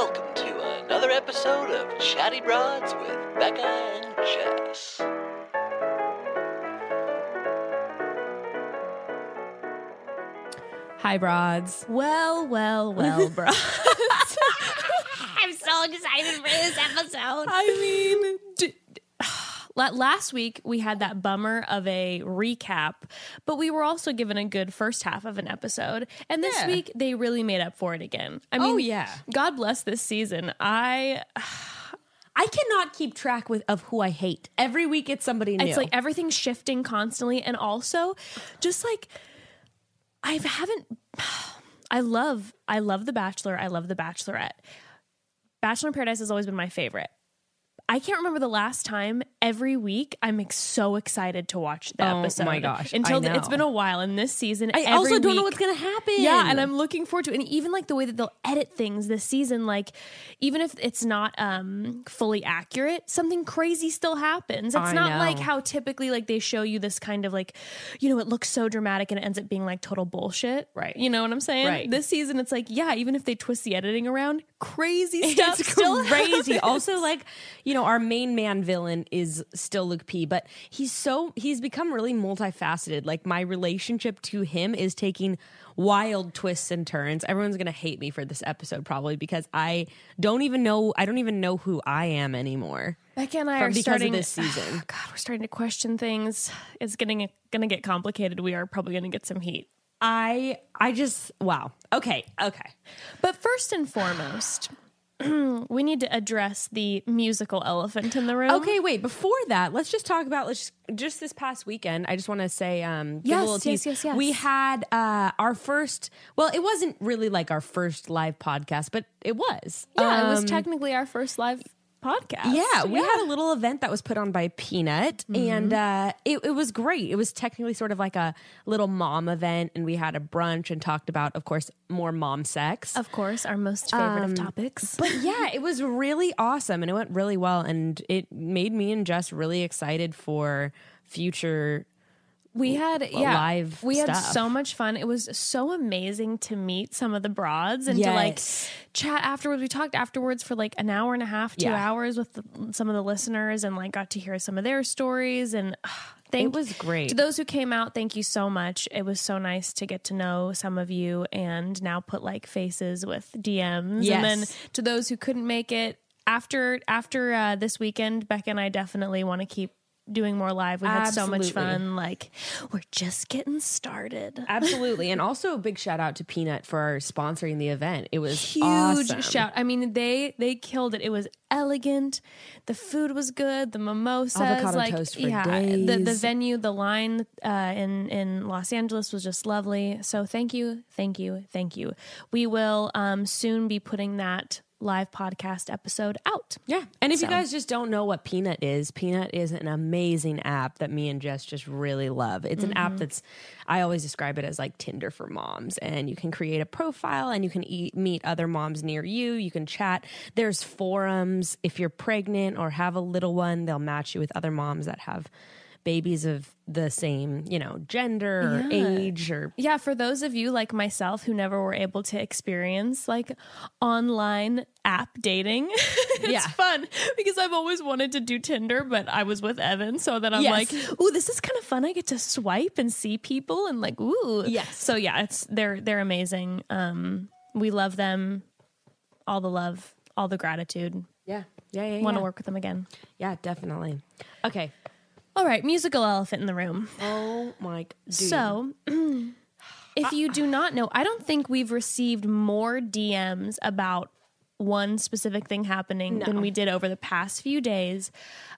welcome to another episode of Chatty Broads with Becca and Jess. Hi, broads. Well, well, well, bro. I'm so excited for this episode. I mean, d- La- Last week we had that bummer of a recap, but we were also given a good first half of an episode. And this Yeah. week they really made up for it again. I oh, mean, Oh, yeah. God bless this season. I I cannot keep track with of who I hate. Every week it's somebody new. it's like everything's shifting constantly and also just like i haven't i love i love the bachelor i love the bachelorette bachelor in paradise has always been my favorite I can't remember the last time every week I'm so excited to watch the Oh episode. Oh my gosh, Until th- it's been a while, and this season, I also don't know what's gonna happen. yeah, and I'm looking forward to it. And even like the way that they'll edit things this season, like even if it's not um fully accurate, something crazy still happens. It's I not know. like how typically like they show you this kind of like, you know, it looks so dramatic and it ends up being like total bullshit. Right. You know what I'm saying? Right. This season it's like, yeah, even if they twist the editing around, crazy stuff it's still crazy. also, like you know, our main man villain is still Luke P, but he's so he's become really multifaceted. Like my relationship to him is taking wild twists and turns. Everyone's gonna hate me for this episode probably because I don't even know I don't even know who I am anymore. Becca and I are because of starting this season. God, we're starting to question things. It's getting gonna get complicated. We are probably gonna get some heat. I I just wow. Okay, okay. But first and foremost, we need to address the musical elephant in the room. Okay, wait. Before that, let's just talk about let's just, just this past weekend. I just want to say, um, Yes, yes, yes, yes. We had uh, our first. Well, it wasn't really like our first live podcast, but it was. Yeah, it Um, was technically our first live podcast. Yeah, we had a little event that was put on by Peanut, Mm-hmm. and uh, it, it was great. It was technically sort of like a little mom event, and we had a brunch and talked about, of course, more mom sex. Of course, our most favorite Um, of topics. But yeah, it was really awesome and it went really well. And it made me and Jess really excited for future. We had yeah, live we had so much fun. It was so amazing to meet some of the broads and to like chat afterwards. We talked afterwards for like an hour and a half, two Yeah. hours with the, some of the listeners, and like got to hear some of their stories. And ah, thank It was great. to those who came out. Thank you so much. It was so nice to get to know some of you and now put like faces with DMs. yes. And then to those who couldn't make it after after uh, this weekend, Becca and I definitely want to keep doing more live. We had so much fun. Like we're just getting started. Absolutely. and also a big shout out to Peanut for sponsoring the event. It was Huge awesome. shout! I mean, they they killed it. It was elegant. The food was good. The mimosas, Avocado like toast for yeah, the the venue, the line uh, in in Los Angeles was just lovely. So thank you, thank you, thank you. We will um, soon be putting that live podcast episode out. Yeah. And if you guys just don't know what Peanut is, Peanut is an amazing app that me and Jess just really love. It's an Mm-hmm. app that's, I always describe it as like Tinder for moms. And you can create a profile and you can eat, meet other moms near you. You can chat. There's forums. If you're pregnant or have a little one, they'll match you with other moms that have babies of the same, you know, gender or Yeah. age or Yeah, for those of you like myself who never were able to experience like online app dating, it's Yeah. fun because I've always wanted to do Tinder, but I was with Evan, so that I'm Yes. like, ooh, this is kind of fun. I get to swipe and see people and like, ooh, Yes. So yeah, it's they're they're amazing. Um, we love them, all the love, all the gratitude. yeah, yeah, yeah. Want to yeah. work with them again. Yeah, definitely. Okay. All right, musical elephant in the room. Oh my dude. So, if you do not know, I don't think we've received more DMs about one specific thing happening than we did over the past few days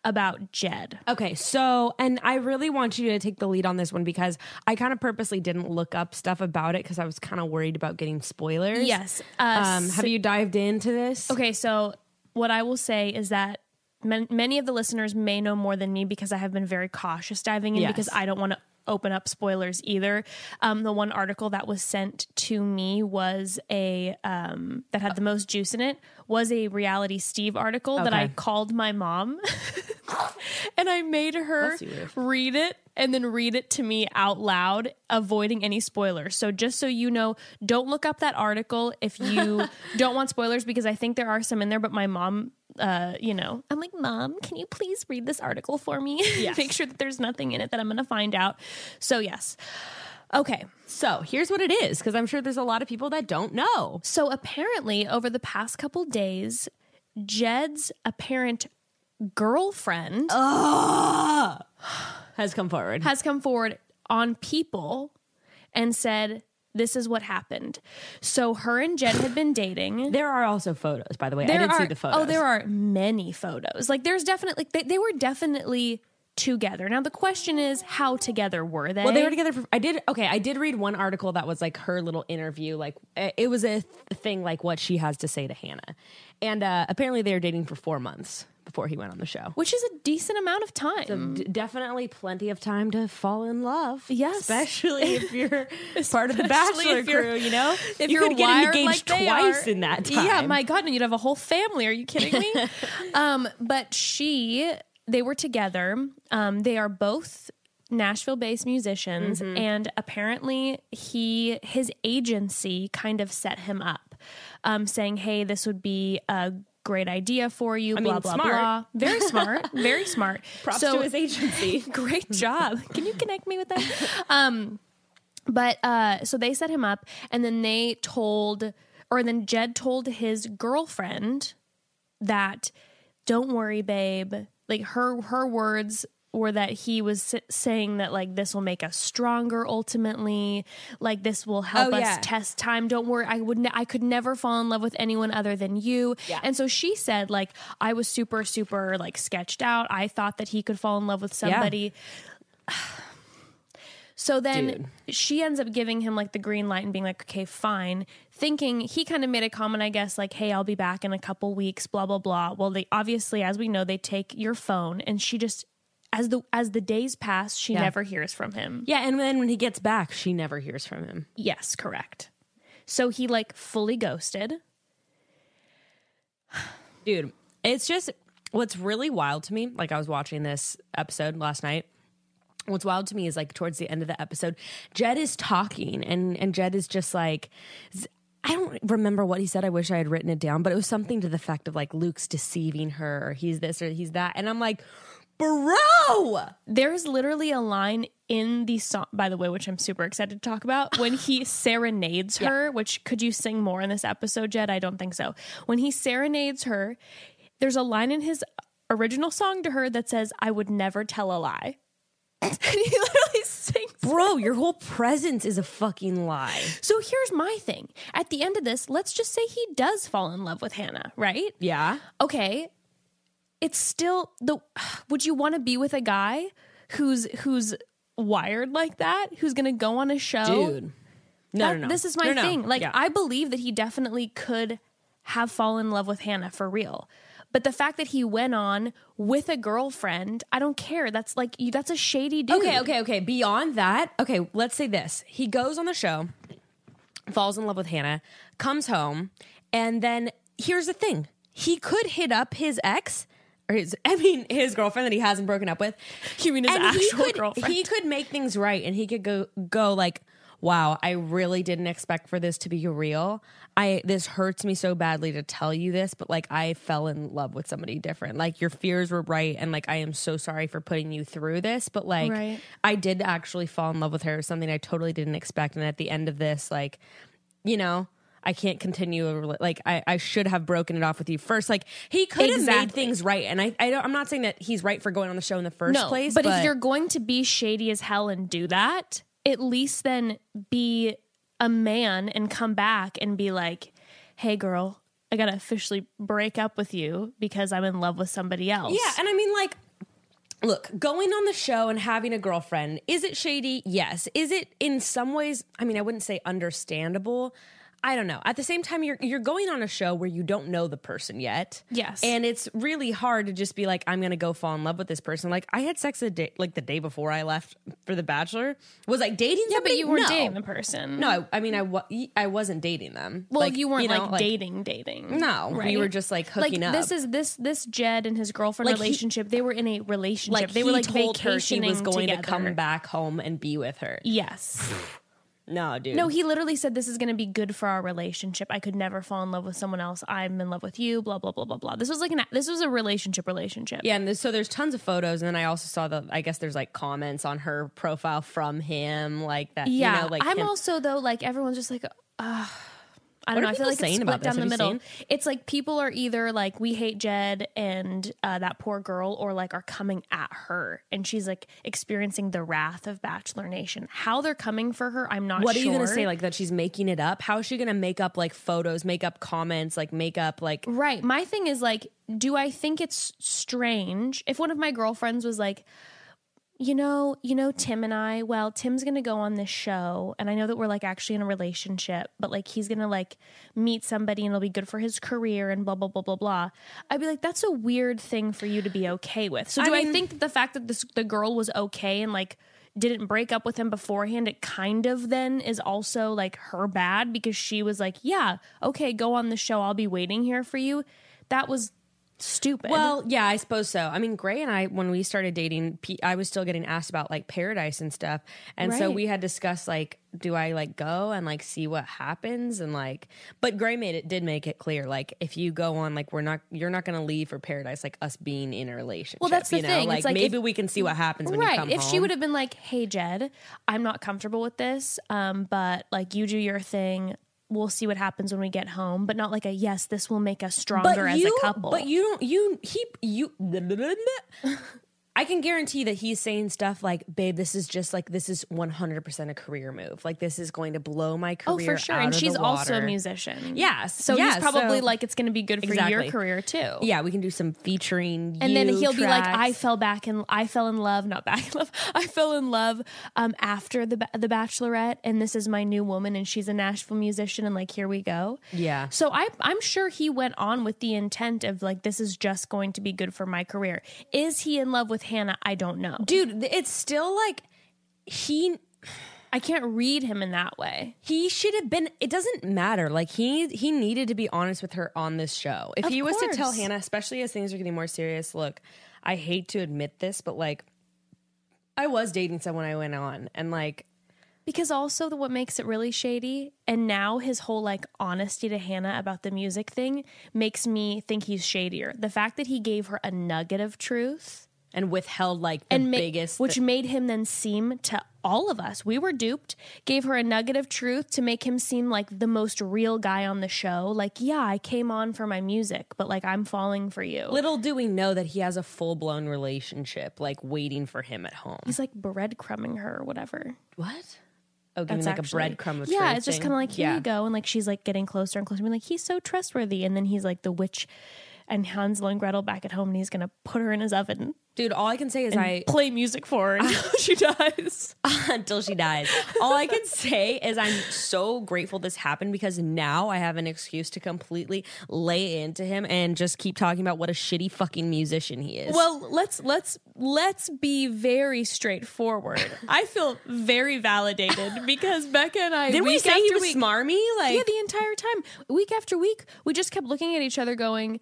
about Jed. Okay, so and I really want you to take the lead on this one because I kind of purposely didn't look up stuff about it because I was kind of worried about getting spoilers. Yes. Uh, Um, have you dived into this? Okay, so what I will say is that man- many of the listeners may know more than me because I have been very cautious diving in Yes. because I don't want to open up spoilers either. Um, the one article that was sent to me was a um, that had the most juice in it was a reality Steve article that I called my mom and I made her read it and then read it to me out loud, avoiding any spoilers. So, just so you know, don't look up that article if you don't want spoilers, because I think there are some in there. But my mom, uh, you know, I'm like, Mom, can you please read this article for me? Yes. Make sure that there's nothing in it that I'm going to find out. So, yes. Okay. So here's what it is, because I'm sure there's a lot of people that don't know. So, apparently, over the past couple days, Jed's apparent girlfriend Has come forward. has come forward on people and said, This is what happened. So her and Jed had been dating. There are also photos, by the way. I There did are, see the photos. Oh, there are many photos. Like there's definitely they, they were definitely together. Now the question is, how together were they? Well, they were together. For, I did okay. I did read one article that was like her little interview. Like uh, it was a th- thing like what she has to say to Hannah, and uh, apparently they were dating for four months before he went on the show. which is a decent amount of time. D- definitely plenty of time to fall in love. Yes. especially if you're part of the Especially Bachelor you're- crew. You know, if you you're could get engaged like twice in that time. Yeah, my God, and you'd have a whole family. Are you kidding me? um, but she, they were together. Um, they are both Nashville-based musicians, Mm-hmm. and apparently he, his agency, kind of set him up, um, saying, "Hey, this would be a." Great idea for you, blah mean, blah smart. blah. Very smart, very smart. Props So- to his agency. Great job. Can you connect me with that? Um, but uh, so they set him up, and then they told, or then Jed told his girlfriend that, "Don't worry, babe." Like her her words were that he was saying that like this will make us stronger ultimately like this will help Oh, us test time. Don't worry i would ne- i could never fall in love with anyone other than you. Yeah. and so she said like i was super super like sketched out. I thought that he could fall in love with somebody. So then she ends up giving him like the green light and being like, okay, fine. Thinking he kind of made a comment, I guess, like, hey, I'll be back in a couple weeks, blah, blah, blah. Well, they obviously, as we know, they take your phone and she just as the as the days pass, she Yeah. never hears from him. Yeah, and then when he gets back, she never hears from him. Yes, correct. So he like fully ghosted. Dude, it's just what's really wild to me. Like I was watching this episode last night. What's wild to me is like towards the end of the episode, Jed is talking and and Jed is just like z- I don't remember what he said. I wish I had written it down, but it was something to the effect of like Luke's deceiving her or he's this or he's that. And I'm like, bro, There's literally a line in the song, by the way, which I'm super excited to talk about, when he serenades her, which could you sing more in this episode, Jed? I don't think so. When he serenades her, there's a line in his original song to her that says, I would never tell a lie. and he literally sings. bro, your whole presence is a fucking lie. So here's my thing. At the end of this, let's just say he does fall in love with Hannah, right? Yeah. okay it's still the would you want to be with a guy who's who's wired like that who's gonna go on a show Dude. No, That- no, no. this is my No, no. thing like Yeah. i believe that he definitely could have fallen in love with hannah for real but the fact that he went on with a girlfriend i don't care that's like you that's a shady dude Okay, okay, okay. Beyond that, okay, let's say this. He goes on the show, falls in love with Hannah, comes home, and then here's the thing. He could hit up his ex or his I mean his girlfriend that he hasn't broken up with. You mean his and he actual could, girlfriend. He could make things right and he could go go like, "Wow, I really didn't expect for this to be real. I this hurts me so badly to tell you this, but like I fell in love with somebody different. Like your fears were right and like I am so sorry for putting you through this, but like Right. I did actually fall in love with her, something I totally didn't expect and at the end of this like, you know, I can't continue. rela- Like I, I should have broken it off with you first. Like he could have made things right, and I, I don't, I'm not saying that he's right for going on the show in the first no place. but, if you're going to be shady as hell and do that at least then be a man and come back and be like hey girl i gotta officially break up with you because i'm in love with somebody else Yeah, and I mean, like, look, going on the show and having a girlfriend, is it shady? Yes. Is it in some ways, I mean, I wouldn't say understandable. I don't know. At the same time, you're you're going on a show where you don't know the person yet. Yes. and it's really hard to just be like, I'm gonna go fall in love with this person. Like I had sex the day, like the day before I left for The Bachelor. Was I dating? Yeah, but you weren't No. dating the person. No, I, I mean I wa- I wasn't dating them. Well, Like, you weren't know, like, dating, dating. No, we right? were just like hooking like up. this is this this Jed and his girlfriend Like, he- relationship. they were in a relationship. like they he were like told her he was going together. to come back home and be with her. Yes. No, dude. No, he literally said this is going to be good for our relationship. I could never fall in love with someone else. I'm in love with you. Blah blah blah blah blah. This was like an this was a relationship relationship. Yeah, and there's, so there's tons of photos, and then I also saw the. I guess there's like comments on her profile from him, like that. Yeah, you know, like I'm him- also though like everyone's just like, uh, I don't What know. I feel like it's split about down the middle. It's like people are either like we hate Jed and uh, that poor girl, or like are coming at her, and she's like experiencing the wrath of Bachelor Nation. How they're coming for her, I'm not. What are you gonna say? Like that she's making it up? How is she gonna make up like photos, make up comments, like make up like Right. My thing is like, do I think it's strange if one of my girlfriends was like, you know, you know, Tim and I, well, Tim's gonna go on this show, and I know that we're like actually in a relationship, but like he's gonna like meet somebody and it'll be good for his career and blah blah blah blah blah. I'd be like, that's a weird thing for you to be okay with. So do I, mean- think that the fact that this the girl was okay and like didn't break up with him beforehand, it kind of then is also like her bad because she was like, Yeah, okay, go on the show. I'll be waiting here for you. That was stupid. Well, yeah, I suppose so. I mean, Gray and I, when we started dating, I was still getting asked about like paradise and stuff, and so we had discussed like, do I like go and like see what happens and like, but Gray made it did make it clear like if you go on like we're not you're not going to leave for paradise like us being in a relationship. Well, that's the you know? thing. Like, It's like maybe if- we can see what happens when you right. come If home. she would have been like, Hey Jed, I'm not comfortable with this, um, but like you do your thing. We'll see what happens when we get home, but not like a yes, this will make us stronger as a couple. But you don't. You he you. I can guarantee that he's saying stuff like, "Babe, this is just like this is one hundred percent a career move. Like this is going to blow my Oh, career." for sure. And she's also a musician. Yes. So yeah, he's probably so- like, it's going to be good for your career too. Yeah, we can do some featuring. And then he'll be like, "I fell back and I fell in love, not back in love. I fell in love um, after the the Bachelorette, and this is my new woman, and she's a Nashville musician, and like here we go." Yeah. So I I'm sure he went on with the intent of like this is just going to be good for my career. Is he in love with Hannah? I don't know. dude. It's still like he I can't read him in that way. he should have been it doesn't matter like he he needed to be honest with her on this show if Of he was to tell hannah especially as things are getting more serious look i hate to admit this but like i was dating someone i went on and like Because also the what makes it really shady, and now his whole like honesty to Hannah about the music thing makes me think he's shadier. The fact that he gave her a nugget of truth and withheld like the and ma- biggest which made him then seem to all of us we were duped gave her a nugget of truth to make him seem like the most real guy on the show. Like yeah i came on for my music but like i'm falling for you. Little do we know that he has a full-blown relationship like waiting for him at home. He's like breadcrumbing her or whatever. What? Oh giving That's like actually- a breadcrumb of yeah it's just kind of like here yeah. you go and like she's like getting closer and closer being like he's so trustworthy and then he's like the witch and Hansel and Gretel back at home and he's gonna put her in his oven dude all i can say is i play music for her until she dies until she dies. All I can say is I'm so grateful this happened because now I have an excuse to completely lay into him and just keep talking about what a shitty fucking musician he is. Well, let's let's let's be very straightforward. I feel very validated because Becca and I didn't we say he was week, smarmy? Like, yeah, the entire time, week after week, we just kept looking at each other, going,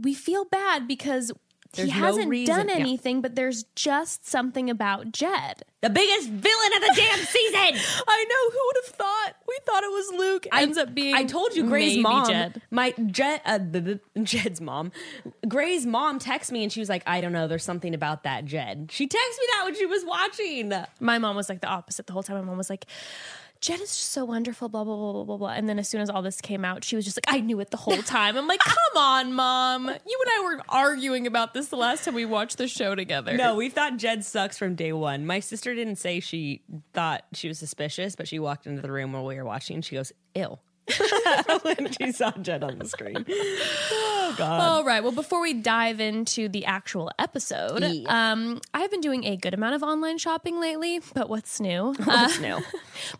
"We feel bad because." There's he hasn't reason- done yeah. anything, but there's just something about Jed. the biggest villain of the damn season. I know who would have thought. We thought it was Luke. Ends up being. I told you Gray's mom, Jed. my Jed, uh, Jed's mom, Gray's mom texted me and she was like, I don't know, there's something about that Jed. She texted me that when she was watching. My mom was like the opposite the whole time. My mom was like, Jed is just so wonderful, blah, blah, blah, blah, blah, blah. And then as soon as all this came out, she was just like, I knew it the whole time. I'm like, come on, mom. You and I were arguing about this the last time we watched the show together. No, we thought Jed sucks from day one. My sister didn't say she thought she was suspicious, but she walked into the room while we were watching and she goes, Ew. when she saw Jed on the screen. Oh God. All right. Well, before we dive into the actual episode, Yes. um, I've been doing a good amount of online shopping lately. But what's new? What's new?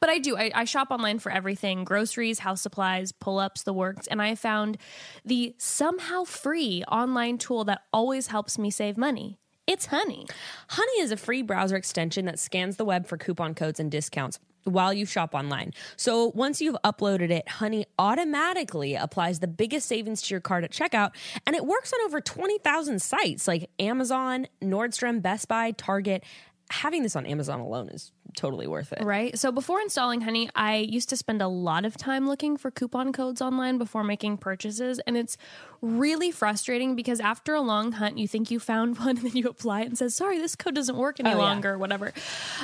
But I do. I, I shop online for everything groceries, house supplies, pull ups, the works. And I found the somehow free online tool that always helps me save money. It's Honey. Honey is a free browser extension that scans the web for coupon codes and discounts while you shop online. So once you've uploaded it, Honey automatically applies the biggest savings to your card at checkout, and it works on over 20,000 sites like Amazon, Nordstrom, Best Buy, Target. Having this on Amazon alone is totally worth it. Right. So before installing Honey, I used to spend a lot of time looking for coupon codes online before making purchases. And it's really frustrating because after a long hunt, you think you found one and then you apply it and says, sorry, this code doesn't work any Oh, yeah. longer, or whatever.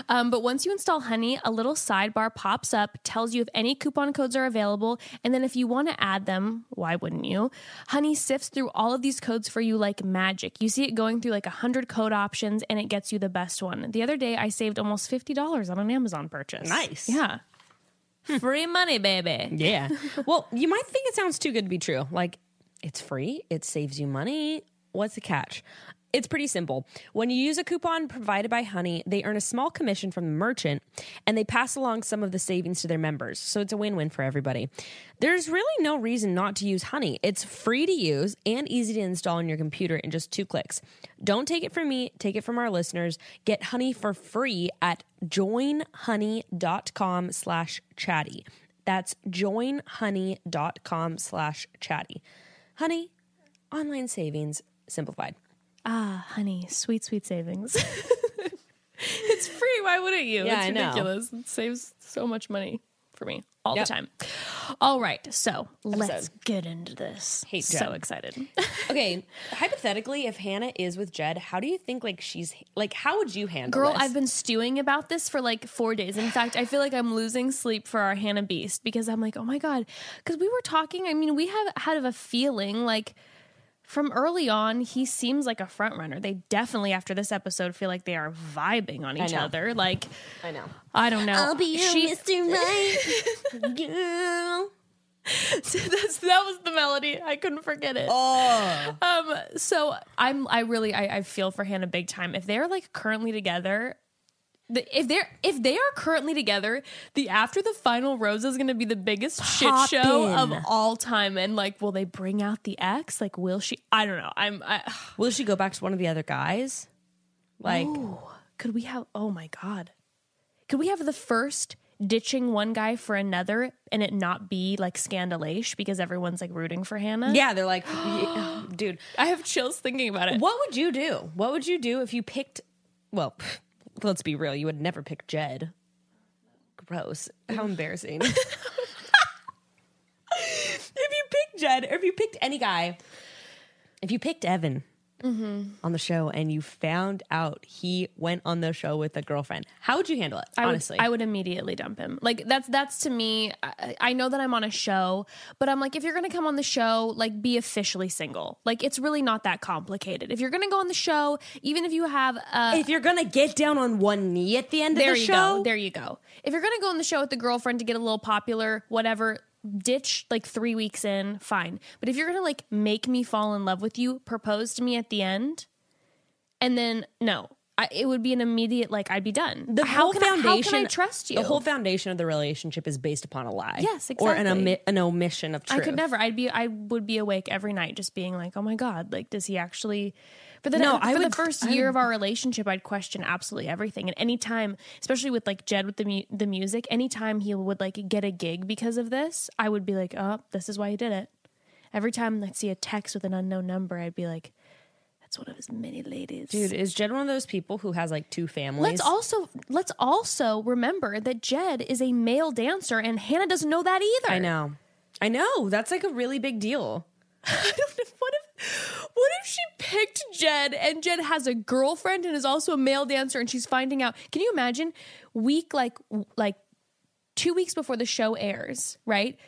Um, but once you install Honey, a little sidebar pops up, tells you if any coupon codes are available. And then if you want to add them, why wouldn't you? Honey sifts through all of these codes for you like magic. You see it going through like a hundred code options and it gets you the best one. The other day, I saved almost $50 on an Amazon purchase. Nice. Yeah. Hmm. Free money, baby. Yeah. well, you might think it sounds too good to be true. Like, it's free, it saves you money. What's the catch? It's pretty simple. When you use a coupon provided by Honey, they earn a small commission from the merchant and they pass along some of the savings to their members. So it's a win win for everybody. There's really no reason not to use Honey. It's free to use and easy to install on your computer in just two clicks. Don't take it from me, take it from our listeners. Get Honey for free at joinhoney.com slash chatty. That's joinhoney.com slash chatty. Honey, online savings simplified. Ah, honey, sweet, sweet savings. it's free. Why wouldn't you? Yeah, it's I know. ridiculous. It saves so much money for me all Yep. the time. All right, so let's get into this. Hate so Jen. excited. Okay, hypothetically, if Hannah is with Jed, how do you think like she's like? How would you handle Girl, this? I've been stewing about this for like four days. In fact, I feel like I'm losing sleep for our Hannah Beast because I'm like, oh my God. Because we were talking, I mean, we have had of a feeling like from early on, he seems like a front runner. They definitely, after this episode, feel like they are vibing on each other. Like, I know. I don't know. I'll be your she- Mr. Right girl. That's, that was the melody. I couldn't forget it. Oh, Um, so I'm, I really, I, I feel for Hannah big time. If they're like currently together, the, if they're if they are currently together, the after the final rose is going to be the biggest shit show of all time. And like, will they bring out the ex? Like, will she? I don't know. I'm. I, will she go back to one of the other guys? Like, Ooh, could we have? Oh my god, could we have the first ditching one guy for another and it not be like scandalous because everyone's like rooting for Hannah? yeah, they're like, dude. I have chills thinking about it. What would you do? What would you do if you picked? Well, let's be real. You would never pick Jed. Gross. How embarrassing. if you picked Jed, or if you picked any guy, if you picked Evan on the show and you found out he went on the show with a girlfriend, how would you handle it? I would, honestly, I would immediately dump him. Like that's that's to me. I, I know that I'm on a show, but I'm like, if you're gonna come on the show, like be officially single. Like it's really not that complicated. If you're gonna go on the show, even if you have uh, if you're gonna get down on one knee at the end there of the you show, go, there you go. If you're gonna go on the show with the girlfriend to get a little popular, whatever. Ditch like three weeks in, fine. But if you're gonna like make me fall in love with you, propose to me at the end, and then no, I, it would be an immediate like I'd be done. the how whole can I, foundation, how can I trust you? The whole foundation of the relationship is based upon a lie. Yes, or an, exactly. omi- an omission of truth. I could never. I'd be. I would be awake every night, just being like, "Oh my god! Like, does he actually?" For the No, for I the would- first I year would- of our relationship, I'd question absolutely everything. And anytime, especially with like Jed with the mu- the music, anytime he would like get a gig because of this, I would be like, "Oh, this is why he did it." Every time I'd see a text with an unknown number, I'd be like, "That's one of his many ladies." Dude, is Jed one of those people who has like two families? Let's also let's also remember that Jed is a male dancer, and Hannah doesn't know that either. I know. I know. That's like a really big deal. I don't know. What what if she picked Jed and Jed has a girlfriend and is also a male dancer and she's finding out? Can you imagine week like like two weeks before the show airs, right?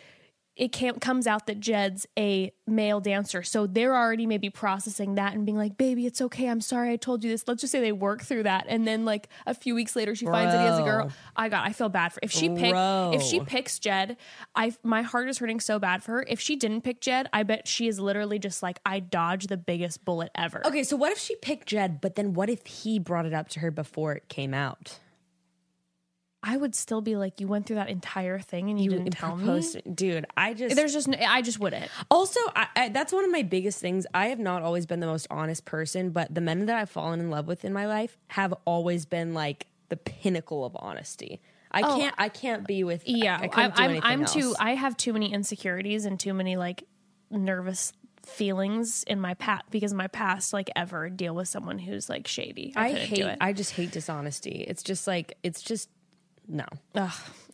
It cam- comes out that Jed's a male dancer. So they're already maybe processing that and being like, baby, it's okay. I'm sorry I told you this. Let's just say they work through that. And then like a few weeks later, she finds that he has a girl. I got, I feel bad for if she picked, if she picks Jed, I, my heart is hurting so bad for her. If she didn't pick Jed, I bet she is literally just like, I dodged the biggest bullet ever. Okay, so what if she picked Jed, but then what if he brought it up to her before it came out? I would still be like, you went through that entire thing and you, didn't tell me. dude. I just There's just, no, I just wouldn't. Also, I, I, that's one of my biggest things. I have not always been the most honest person, but the men that I've fallen in love with in my life have always been like the pinnacle of honesty. I oh, can't. I can't be with. Oh. Yeah, I, I do I'm, I'm too. I have too many insecurities and too many like nervous feelings in my past because my past like ever deal with someone who's like shady. I, I hate. I just hate dishonesty. It's just like it's just no. Ugh.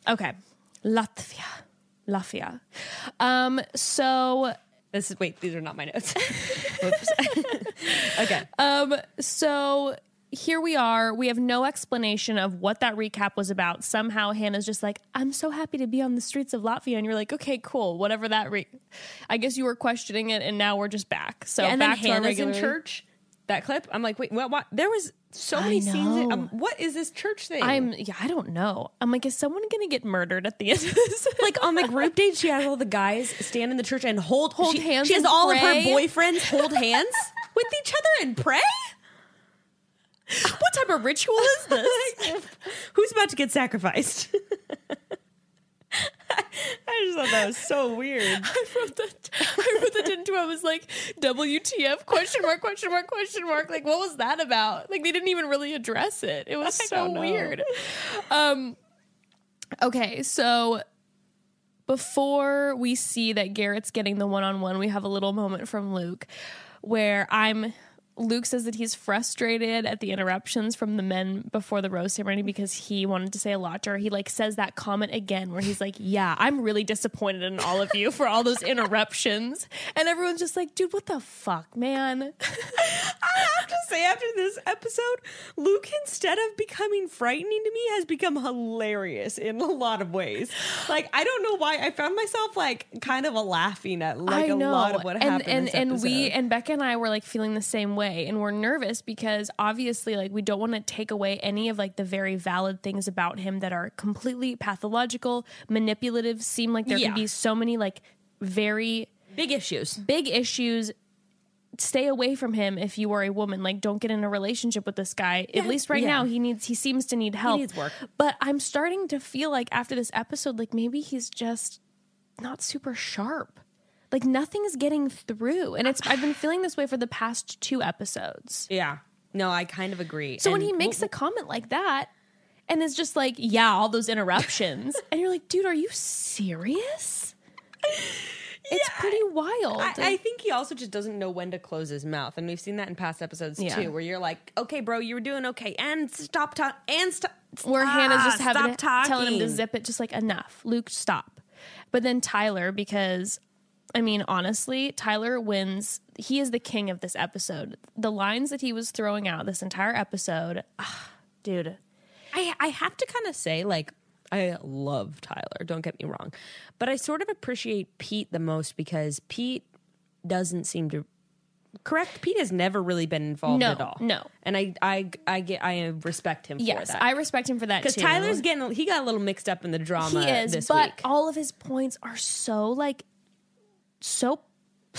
Okay, Latvia, Latvia. Um. So This is wait. These are not my notes. Oops. okay. Um, so here we are. We have no explanation of what that recap was about. Somehow Hannah's just like, I'm so happy to be on the streets of Latvia. And you're like, okay, cool. Whatever that re I guess you were questioning it and now we're just back. So and then back to our Hannah's in church. That clip. I'm like, wait, what? what? There was so many scenes. In, um, what is this church thing? I'm yeah, I don't know. I'm like, is someone gonna get murdered at the end of this? like on the group date, she has all the guys stand in the church and hold Hold she, hands She has all of her boyfriends hold hands with each other and pray. What type of ritual is this? Who's about to get sacrificed? I just thought that was so weird. I wrote that I wrote that into I was like WTF question mark question mark question mark. Like what was that about? Like they didn't even really address it. It was I so weird. Um okay so before we see that Garrett's getting the one-on-one we have a little moment from Luke where I'm Luke says that he's frustrated at the interruptions from the men before the rose ceremony because he wanted to say a lot to her. He like says that comment again where he's like, "Yeah, I'm really disappointed in all of you for all those interruptions." And everyone's just like, "Dude, what the fuck, man?" I have to say, after this episode, Luke, instead of becoming frightening to me, has become hilarious in a lot of ways. Like, I don't know why. I found myself like kind of a laughing at like I a know. lot of what and, happened. And we and Becca and I were like feeling the same way, and we're nervous because obviously, like, we don't want to take away any of like the very valid things about him that are completely pathological, manipulative. Seem like there Yeah. can be so many like very big issues. big issues stay away from him if you are a woman like don't get in a relationship with this guy at least right yeah. now he needs he seems to need help He needs work. but i'm starting to feel like after this episode like maybe he's just not super sharp like nothing's getting through and it's i've been feeling this way for the past two episodes Yeah. No, I kind of agree. so when he makes a comment like that and it's just like yeah all those interruptions and you're like dude are you serious it's pretty wild I, I think he also just doesn't know when to close his mouth, and we've seen that in past episodes Yeah. too, where you're like, "Okay, bro, you were doing okay," and stop talking, and stop. where Hannah's just ah, having telling him to zip it, just like enough, Luke, stop. But then Tyler, because I mean, honestly, Tyler wins. He is the king of this episode. The lines that he was throwing out this entire episode, ah, dude. I I have to kind of say like I love Tyler. Don't get me wrong, but I sort of appreciate Pete the most because Pete doesn't seem to. Correct. Pete has never really been involved No, at all. no. and I I I get I respect him Yes, for that. I respect him for that because. Tyler's getting he got a little mixed up in the drama. he is, but week. all of his points are so like so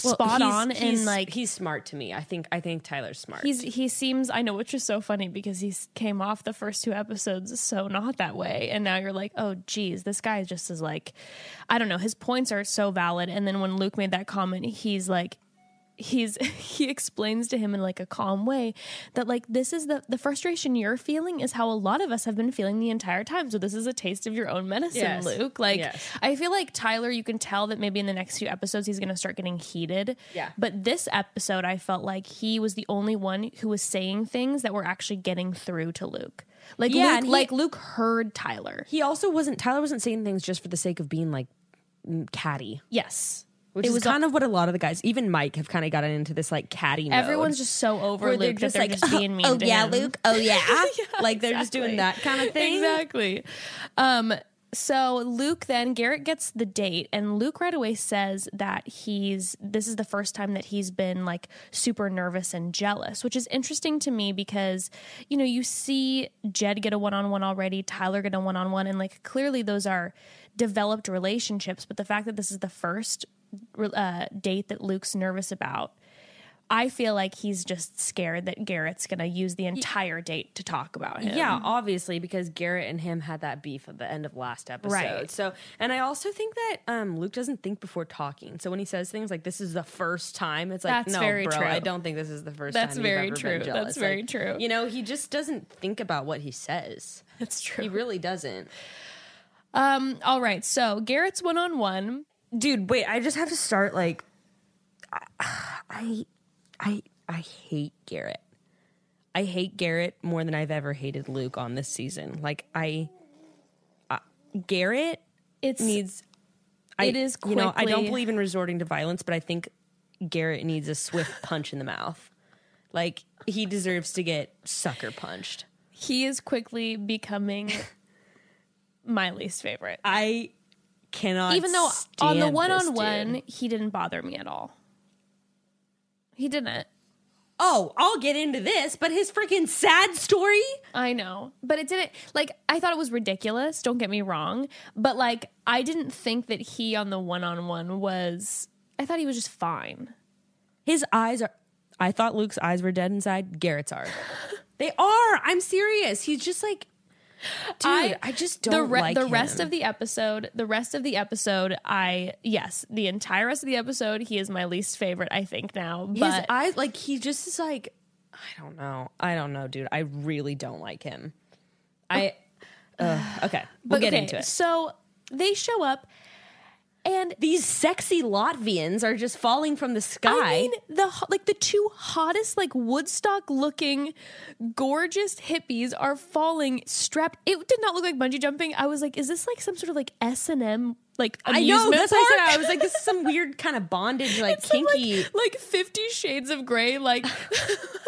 Well, spot on and like he's smart to me. I think I think Tyler's smart. He's he seems I know which is so funny because he came off the first two episodes so not that way and now you're like oh geez this guy just is like I don't know his points are so valid and then when Luke made that comment he's like he's he explains to him in like a calm way that like this is the the frustration you're feeling is how a lot of us have been feeling the entire time so this is a taste of your own medicine Yes. Luke like Yes. I feel like Tyler you can tell that maybe in the next few episodes he's going to start getting heated Yeah. but this episode, I felt like he was the only one who was saying things that were actually getting through to Luke. Like Yeah, Luke, he- like Luke heard Tyler. he also wasn't Tyler wasn't saying things just for the sake of being like catty. Yes, Which it is was kind of what a lot of the guys, even Mike, have kind of gotten into this like catty. Mode. everyone's just so over Luke that they're just being mean oh yeah, him. Luke. Oh yeah, Yeah, like they're just doing that kind of thing. Exactly. Um, so Luke then Garrett gets the date and Luke right away says that he's this is the first time that he's been like super nervous and jealous, which is interesting to me because you know, you see Jed get a one-on-one already, Tyler get a one-on-one and like clearly those are developed relationships, but the fact that this is the first uh, date that Luke's nervous about I feel like he's just scared that Garrett's going to use the entire date to talk about him. Yeah, obviously, because Garrett and him had that beef at the end of last episode. Right. So, and I also think that um, Luke doesn't think before talking. So when he says things like "this is the first time," it's like, That's no, very bro, true. I don't think this is the first That's very you've ever been true. That's very Like, true. You know, he just doesn't think about what he says. That's true. He really doesn't. Um, all right. So Garrett's one on one. Dude wait i just have to start like i i i hate garrett. I hate garrett more than i've ever hated luke on this season. Like i uh, garrett It's needs I, It is you know i don't believe in resorting to violence but i think garrett needs a swift punch in the mouth. Like he deserves to get sucker punched. He is quickly becoming my least favorite. i cannot Even though on the one on one, he didn't bother me at all. He didn't. oh i'll get into this but his freaking sad story I know. But it didn't like I thought it was ridiculous, don't get me wrong, but like I didn't think that he on the one-on-one was I thought he was just fine. His eyes are. I thought Luke's eyes were dead inside. Garrett's are. they are. I'm serious. He's just like, dude. I, just don't the re- like the him. rest of the episode. The rest of the episode, I yes, the entire rest of the episode, he is my least favorite. I think now, his but eyes, like he just is like, I don't know. I don't know, dude. I really don't like him. I. Uh, okay, we'll but get okay, into it. So they show up, and These sexy Latvians are just falling from the sky. I mean the like the two hottest like Woodstock looking gorgeous hippies are falling strapped. It did not look like bungee jumping. I was like, is this like some sort of like S and M like I know. That's what I said. park? I was like, this is some weird kind of bondage, like Some, like- kinky. like, Fifty Shades of Grey, like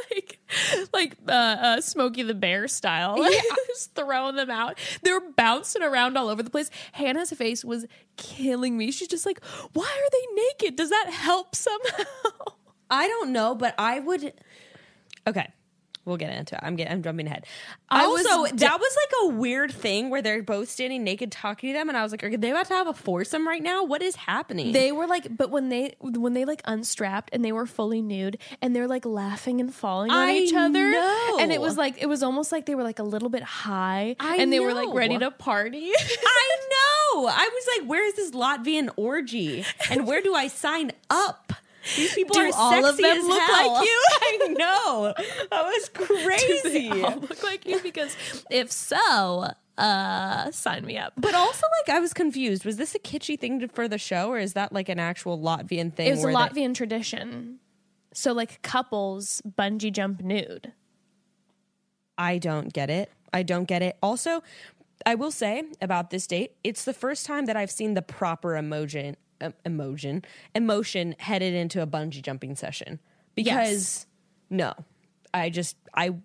like uh, uh, Smokey the Bear style, just throwing them out. They were bouncing around all over the place. Hannah's face was killing me. She's just like, "Why are they naked? Does that help somehow?" I don't know, but I would. Okay, we'll get into it. I'm getting. I'm jumping ahead. I I was also that was like a weird thing where they're both standing naked talking to them, and I was like, are they about to have a foursome right now? What is happening? They were like, but when they when they like unstrapped and they were fully nude and they're like laughing and falling on I each other, know. and it was like it was almost like they were like a little bit high, I and they were like ready to party. I know. I was like, where is this Latvian orgy, and where do I sign up? These people Do are all of them look hell. like you? I know. That was crazy. Look like you because if so, uh, sign me up. But also, like, I was confused. Was this a kitschy thing for the show, or is that like an actual Latvian thing? It was a where they- Latvian tradition. So like couples bungee jump nude. I don't get it. I don't get it. Also, I will say about this date, it's the first time that I've seen the proper emotion, um, emotion, emotion headed into a bungee jumping session. Because no, I just I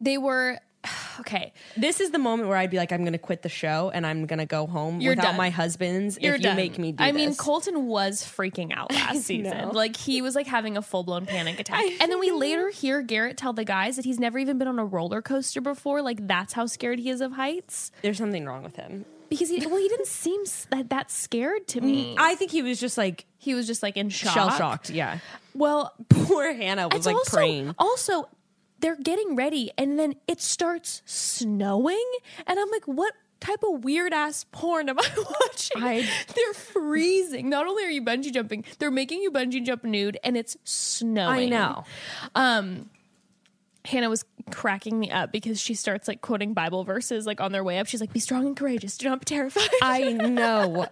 They were okay. this is the moment where I'd be like, I'm going to quit the show and I'm going to go home You're without done. my husband's You're if you make me do I mean. Colton was freaking out last season. Like he was like having a full blown panic attack. And then we later hear Garrett tell the guys that he's never even been on a roller coaster before. Like that's how scared he is of heights. There's something wrong with him. Because he well, he didn't seem that that scared to me. I think he was just like he was just like in shock. shell shocked. Yeah. Well, Poor Hannah was it's like also praying. also they're getting ready and then it starts snowing and I'm like, what type of weird ass porn am I watching? I- they're freezing. Not only are you bungee jumping, they're making you bungee jump nude and it's snowing. I know. Um Hannah was cracking me up because she starts like quoting Bible verses like on their way up. She's like, "Be strong and courageous. Do not be terrified." I know.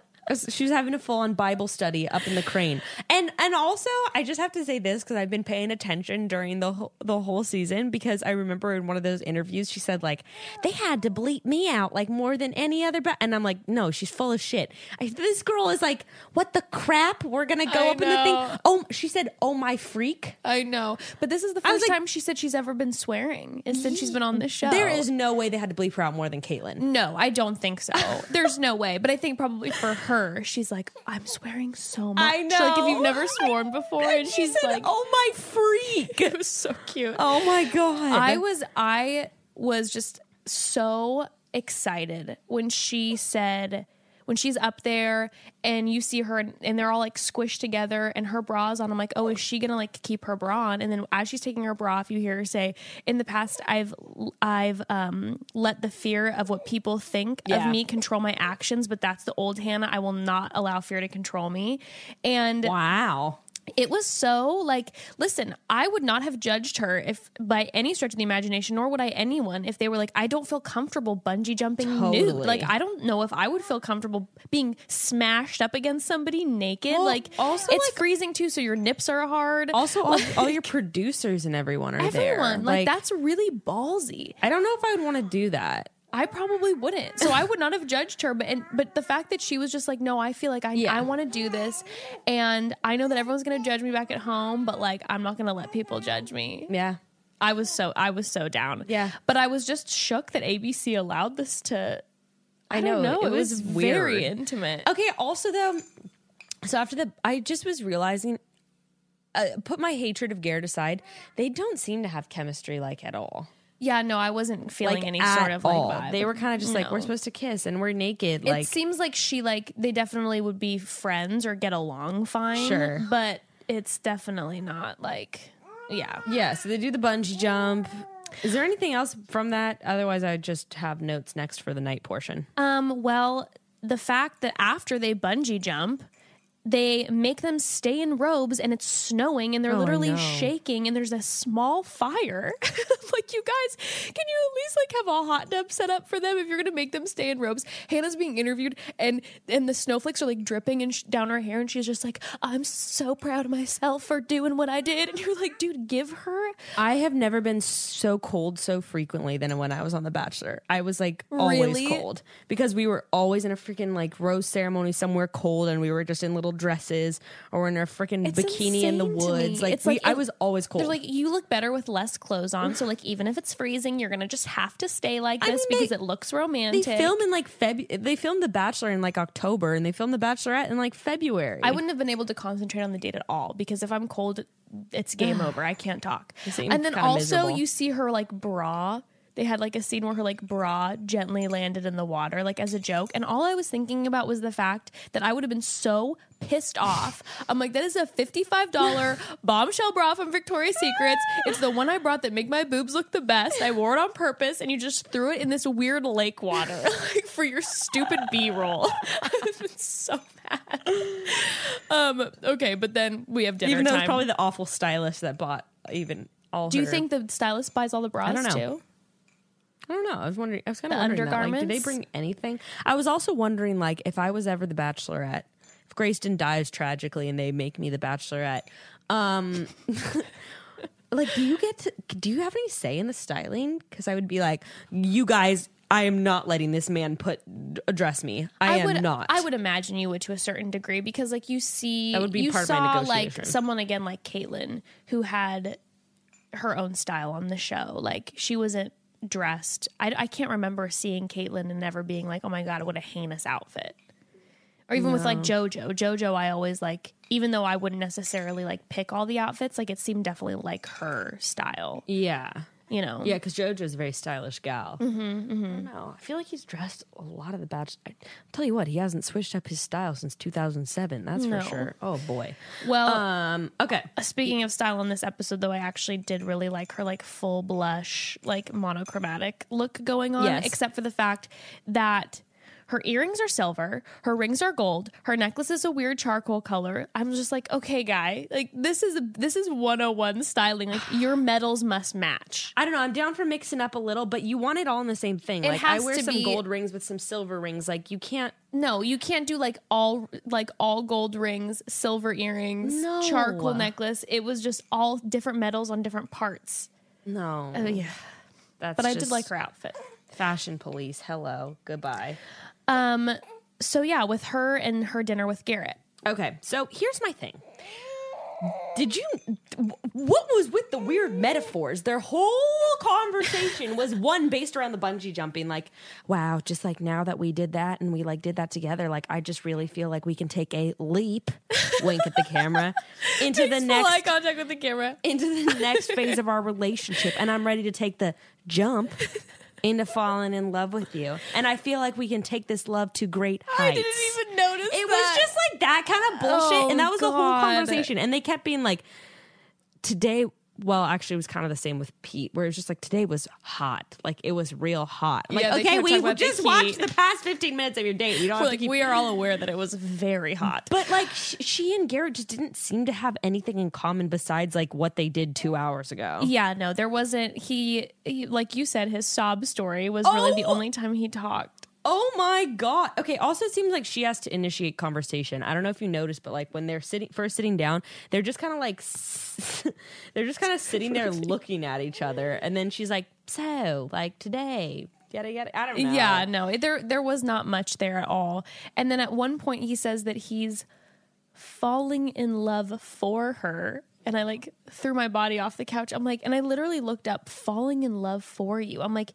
She was having a full on Bible study up in the crane. And and also, I just have to say this because I've been paying attention during the whole, the whole season because I remember in one of those interviews she said like they had to bleep me out like more than any other ba-. and I'm like no she's full of shit. I, this girl is like what the crap we're gonna go I up in the thing. Oh, she said oh my freak. I know, but this is the first like- time she said she's ever been swearing is since she's been on this show. There is no way they had to bleep her out more than Kaitlyn. No, I don't think so. There's no way. But I think probably for her, she's like, I'm swearing so much. I know. Like if you've never sworn before, and she she's said like, oh my freak. it was so cute. oh my god. I was I was just so excited when she said when she's up there and you see her and, they're all like squished together and her bra's on. I'm like, oh, is she gonna like keep her bra on? And then as she's taking her bra off, you hear her say, "In the past, I've I've um, let the fear of what people think Yeah. of me control my actions, but that's the old Hannah. I will not allow fear to control me." And wow. It was so like listen i would not have judged her if by any stretch of the imagination nor would i anyone if they were like i don't feel comfortable bungee jumping nude. Like i don't know if i would feel comfortable being smashed up against somebody naked. Well, like also, it's like- freezing too so your nips are hard. Also, all, all your producers and everyone are there. everyone. Like, that's really ballsy. I don't know if I would want to do that. I probably wouldn't. So I would not have judged her. But and, but the fact that she was just like, no, I feel like I Yeah. I want to do this, and I know that everyone's gonna judge me back at home, but like I'm not gonna let people judge me. Yeah. I was so I was so down. Yeah. But I was just shook that ABC allowed this to. I, I don't know, know. it It, was, was very intimate. Okay. Also, though, so after the, I just was realizing, uh, put my hatred of Garrett aside. They don't seem to have chemistry like at all. Yeah, no, I wasn't feeling Like any sort of all. like vibe. They were kind of just like we're supposed to kiss and we're naked. It like seems like she like they definitely would be friends or get along fine. Sure. but it's definitely not like yeah. yeah. So they do the bungee jump. Is there anything else from that? Otherwise, I just have notes next for the night portion. Um, well, the fact that after they bungee jump, they make them stay in robes and it's snowing and they're Oh, literally shaking and there's a small fire. Like, you guys, can you at least like have a hot tub set up for them if you're gonna make them stay in robes? Hannah's being interviewed and and the snowflakes are like dripping and sh- down her hair and she's just like, I'm so proud of myself for doing what I did. And you're like, dude, give her I have never been so cold so frequently than when I was on The Bachelor. I was like always Really? cold because we were always in a freaking like rose ceremony somewhere cold, and we were just in little dresses or in a freaking It's bikini in the insane to me. woods. Like, It's we, like I it- was always cold. They're like, you look better with less clothes on. So, like, even if it's freezing, you're gonna just have to stay like I this mean, because they- it looks romantic. they film in like Feb. They filmed The Bachelor in like October, and they filmed The Bachelorette in like February. I wouldn't have been able to concentrate on the date at all because if I'm cold, it's game over. I can't talk. And then kinda also, miserable. you see her like bra. They had like a scene where her like bra gently landed in the water, like as a joke. And all I was thinking about was the fact that I would have been so pissed off. I'm like, that is a $55 bombshell bra from Victoria's Secrets. It's the one I brought that make my boobs look the best. I wore it on purpose, and you just threw it in this weird lake water like for your stupid B roll. I would have been so mad. Um, okay, but then we have dinner even though time. it's probably the awful stylist that bought even all. Do you think the stylist buys all the bras I don't know. too? I don't know. I was wondering. I was kind of The wondering. That. Like, did they undergarments? bring anything? I was also wondering, like, if I was ever the Bachelorette, if Grayston dies tragically and they make me the Bachelorette, um, like, do you get to? Do you have any say in the styling? Because I would be like, you guys, I am not letting this man put address me. I, am would not. I would imagine you would to a certain degree because like you see That would be you part of my saw negotiation. like someone again like Kaitlyn who had her own style on the show. Like she wasn't dressed. I, I can't remember seeing Kaitlyn and never being like, oh my god, what a heinous outfit. Or even with like JoJo. JoJo, I always like, even though I wouldn't necessarily like pick all the outfits, like it seemed definitely like her style. Yeah. You know, Yeah, because JoJo's a very stylish gal. Mm-hmm, I don't know. I feel like he's dressed a lot of the Bachelor. I tell you what, he hasn't switched up his style since 2007. That's No. for sure. Oh boy. Well, Um. Okay. Speaking of style in this episode, though, I actually did really like her like full blush, like monochromatic look going on, Yes. except for the fact that Her earrings are silver, her rings are gold, her necklace is a weird charcoal color. I'm just like, okay, guy, like this is this is 101 styling. Like your metals must match. I don't know. I'm down for mixing up a little, but you want it all in the same thing. It like I wear some be- gold rings with some silver rings. Like you can't. No, you can't do like all like all gold rings, silver earrings, No. charcoal necklace. It was just all different metals on different parts. No, Oh yeah, that's. but I did like her outfit. fashion police. Hello, goodbye. Um, so yeah, with her and her dinner with Garrett. Okay, so here's my thing. Did you? What was with the weird metaphors? Their whole conversation was one based around the bungee jumping. Like, wow, just like now that we did that and we like did that together, like I just really feel like we can take a leap. wink at the camera into the next eye contact with the camera. into the next phase of our relationship and I'm ready to take the jump into falling in love with you. And I feel like we can take this love to great heights. I didn't even notice. it that. was just like that kind of bullshit Oh, and that oh, was the whole conversation and they kept being like today well actually it was kind of the same with Pete where it was just like today was hot like it was real hot I'm Yeah, like okay we talking about the just watched the past 15 minutes of your date we don't like to keep we are all aware that it was very hot. but like sh- she and Garrett just didn't seem to have anything in common besides like what they did two hours ago. Yeah, no, there wasn't. He, he like you said, his sob story was really the Oh! only time he talked. Oh my god. Okay, also it seems like she has to initiate conversation. I don't know if you noticed, but like when they're sitting first sitting down, they're just kind of like they're just kind of sitting there looking at each other and then she's like, "So, like today, yada yada." I don't know. Yeah, no, there there was not much there at all. And then at one point he says that he's falling in love for her. And I like threw my body off the couch. I'm like, and I literally looked up falling in love for you. I'm like,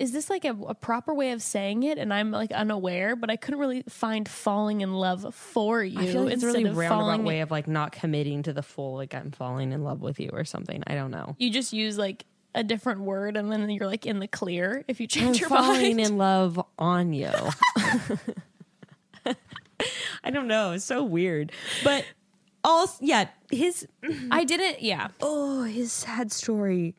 is this like a, a proper way of saying it? And I'm like unaware, but I couldn't really find falling in love for you I feel like it's a really of roundabout way of like not committing to the full like I'm falling in love with you or something. I don't know. you just use like a different word, and then you're like in the clear if you change I'm your falling mind. in love on you. I don't know. It's so weird. But also, yeah, his I didn't. Yeah, oh, his sad story.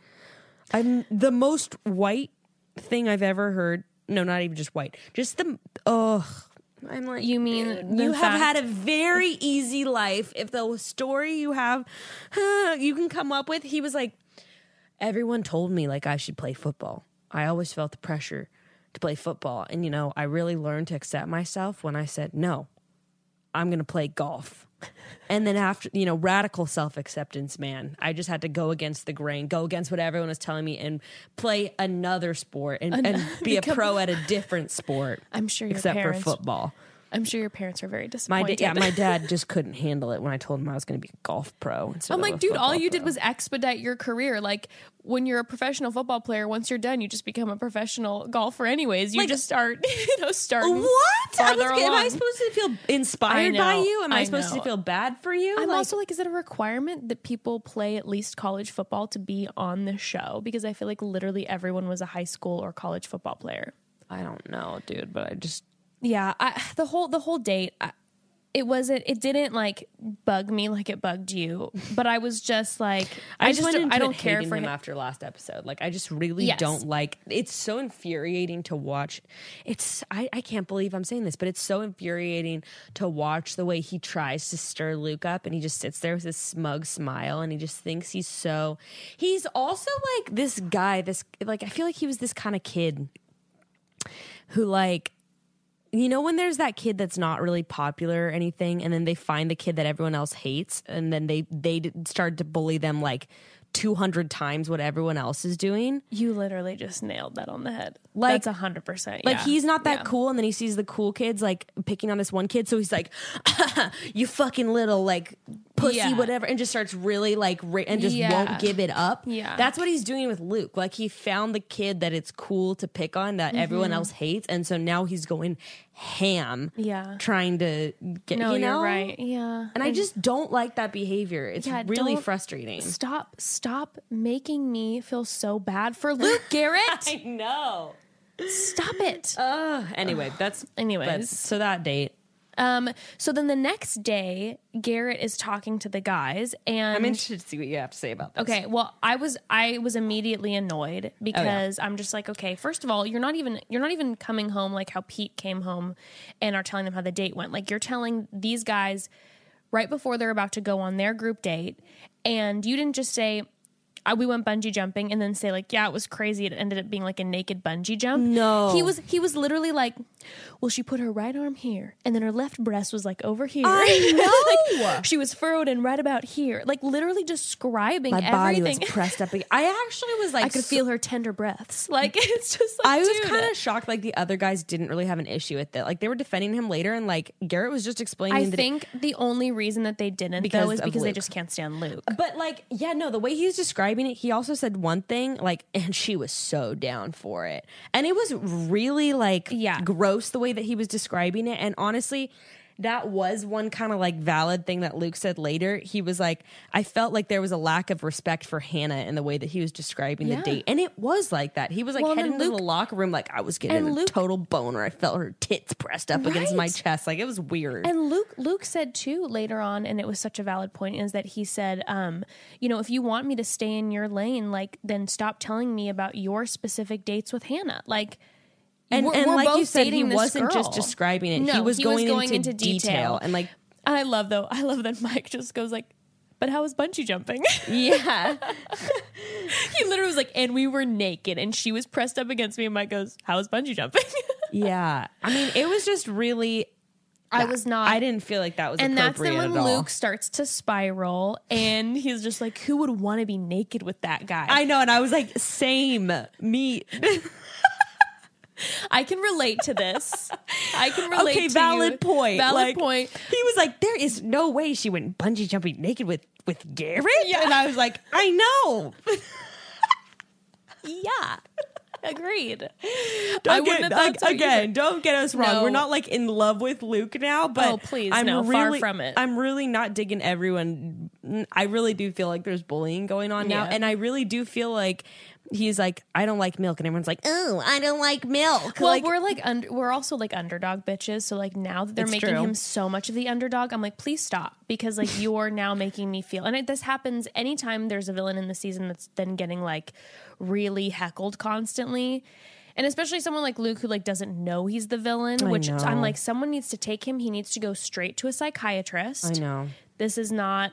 I'm the most white thing I've ever heard. No, not even just white. Just the ugh. I'm like, You mean dude, the you have fact- had a very easy life. If the story you have, you can come up with. He was like, everyone told me like I should play football. I always felt the pressure to play football. And you know, I really learned to accept myself when I said, "No, I'm going to play golf." And then after, you know, radical self-acceptance, man. I just had to go against the grain, go against what everyone was telling me and play another sport and, and be a pro at a different sport. I'm sure your except parents- for football. I'm sure your parents were very My disappointed. da- yeah, my dad just couldn't handle it when I told him I was going to be a golf pro. Instead I'm like, dude, all you did was expedite your career. Like when you're a professional football player, once you're done, you just become a professional golfer. Anyways, you Like- just start, you know, starting. What? I was, am I supposed to feel inspired by you? Am I, I supposed know. to feel bad for you? I'm Like- also like, is it a requirement that people play at least college football to be on the show? Because I feel like literally everyone was a high school or college football player. I don't know, dude, but I just yeah I, the whole the whole date I, it wasn't it didn't like bug me like it bugged you but i was just like i, just went don't, i don't care for him him after last episode. Like I just really Yes. don't like. It's so infuriating to watch. It's I, I can't believe I'm saying this, but it's so infuriating to watch the way he tries to stir Luke up, and he just sits there with his smug smile, and he just thinks he's so. He's also like this guy. This like I feel like he was this kind of kid who like you know when there's that kid that's not really popular or anything and then they find the kid that everyone else hates and then they they start to bully them like 200 times what everyone else is doing you literally just nailed that on the head Like- that's 100% like yeah. he's not that Yeah. cool and then he sees the cool kids like picking on this one kid so he's like you fucking little like pussy Yeah. whatever and just starts really like ra- and just Yeah. won't give it up Yeah. that's what he's doing with luke like he found the kid that it's cool to pick on that Mm-hmm. everyone else hates and so now he's going ham Yeah. trying to get no you know right yeah and I just don't like that behavior. It's Yeah, really frustrating. stop stop making me feel so bad for luke garrett I know. stop it Uh, anyway, that's Anyways. that's- so that date. Um, so then the next day, Garrett is talking to the guys, and I'm interested to see what you have to say about this. Okay, well, I was I was immediately annoyed because I'm just like, okay, first of all, you're not even you're not even coming home like how Pete came home and are telling them how the date went. Like you're telling these guys right before they're about to go on their group date, and you didn't just say. "Uh, we went bungee jumping and then say like yeah it was crazy it ended up being like a naked bungee jump No. he was he was literally like well she put her right arm here and then her left breast was like over here I know. Like, she was furrowed and right about here like literally describing My body everything was pressed up. I actually was like, I could so- feel her tender breaths. Like it's just like I was kind of shocked. Like the other guys didn't really have an issue with it. Like they were defending him later, and like Garrett was just explaining. I that it- think the only reason that they didn't Because though is because they just can't stand Luke. But like, yeah, no, the way he was describing it, he also said one thing, like, and she was so down for it. And it was really like Yeah. gross the way that he was describing it. And honestly, that was one kind of like valid thing that Luke said later. He was like, I felt like there was a lack of respect for Hannah in the way that he was describing Yeah. the date. And it was like that. He was like Well, heading then into the locker room like I was getting a Luke- total boner. I felt her tits pressed up against my chest. Like it was weird. And Luke Luke said too later on, and it was such a valid point, is that he said, um, you know, if you want me to stay in your lane, like then stop telling me about your specific dates with Hannah. Like and, we're- and we're like you said, he wasn't just describing it. No, he was he was going, going into, into detail. detail. and like I love though, I love that Mike just goes like, but how was bungee jumping? yeah. he literally was like, and we were naked, and she was pressed up against me, and Mike goes, how was bungee jumping? Yeah. I mean, it was just really. I was not. I didn't feel like that was and that's then when. Luke starts to spiral, and he's just like, "Who would want to be naked with that guy?" I know, and I was like, same. Me. I can relate to this. I can relate. okay, to valid you. point. Valid Like, point. He was like, there is no way she went bungee jumping naked with with Garrett. Yeah. And I was like, I know. Yeah, agreed. Don't I get- wouldn't have thought so either. again. Don't get us wrong. No. We're not like in love with Luke now, but Oh, please, I'm no, far really, from it. I'm really not digging everyone. I really do feel like there's bullying going on now, and I really do feel like he's like, I don't like milk, and everyone's like, Oh, I don't like milk. Well, like, we're like under, we're also like underdog bitches. So like now that they're making true. him so much of the underdog, I'm like, please stop because like you're now making me feel. And it, this happens anytime there's a villain in the season that's then getting like really heckled constantly. And especially someone like Luke who like doesn't know he's the villain, which. I'm like, someone needs to take him. He needs to go straight to a psychiatrist. I know. This is not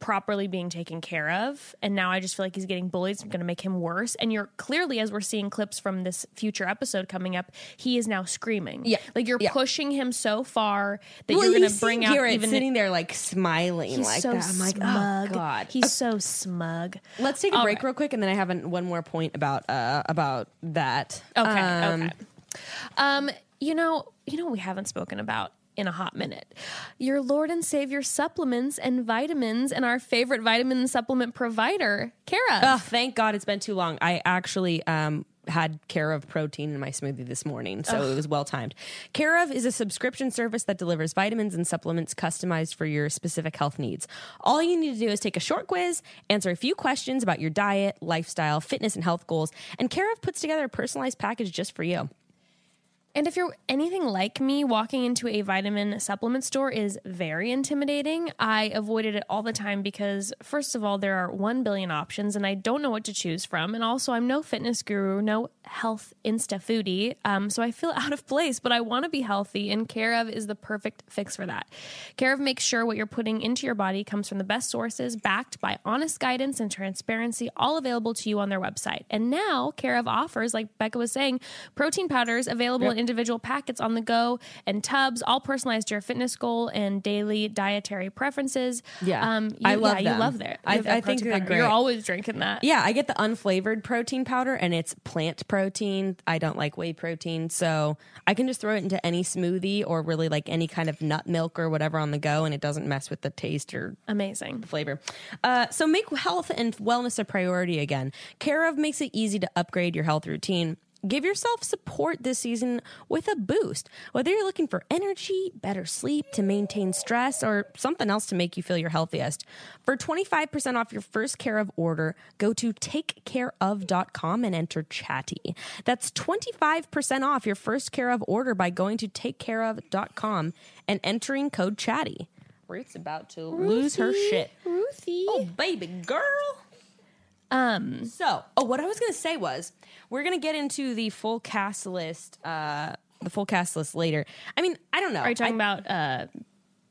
properly being taken care of and now i just feel like he's getting bullied it's going to make him worse and you're clearly as we're seeing clips from this future episode coming up he is now screaming Yeah. like you're Yeah. pushing him so far that Well, you're going to bring out Garrett even sitting there like smiling he's like so that. I'm like, smug oh god. he's so smug Let's take a All break right. real quick, and then I have an, one more point about uh, about that. okay Um, okay um you know you know what we haven't spoken about in a hot minute. Your Lord and Savior supplements and vitamins and our favorite vitamin and supplement provider, Care of. Oh, thank God it's been too long. I actually um, had Care of protein in my smoothie this morning, so it was well timed. Care of is a subscription service that delivers vitamins and supplements customized for your specific health needs. All you need to do is take a short quiz, answer a few questions about your diet, lifestyle, fitness, and health goals, and Care of puts together a personalized package just for you. And if you're anything like me, walking into a vitamin supplement store is very intimidating. I avoided it all the time because, first of all, there are 1 billion options and I don't know what to choose from. And also, I'm no fitness guru, no health insta foodie. Um, so I feel out of place, but I want to be healthy, and Care of is the perfect fix for that. Care of makes sure what you're putting into your body comes from the best sources, backed by honest guidance and transparency, all available to you on their website. And now, Care of offers, like Becca was saying, protein powders available in individual packets on the go and tubs, all personalized to your fitness goal and daily dietary preferences. Yeah. um, you, I love yeah, them. you love that. I- I think they're powder. great. You're always drinking that. Yeah, I get the unflavored protein powder and it's plant protein. I don't like whey protein, so I can just throw it into any smoothie or really like any kind of nut milk or whatever on the go and it doesn't mess with the taste or Amazing. flavor. Uh, so make health and wellness a priority again. Care of makes it easy to upgrade your health routine. Give yourself support this season with a boost. Whether you're looking for energy, better sleep, to maintain stress, or something else to make you feel your healthiest. For 25% off your first care of order, go to takecareof.com and enter chatty. That's 25% off your first care of order by going to takecareof.com and entering code chatty. Ruth's about to lose her shit. Ruthie. Oh, baby girl. Um. So, oh, what I was gonna say was we're gonna get into the full cast list. Uh, the full cast list later. I mean, I don't know. Are you talking I- about uh,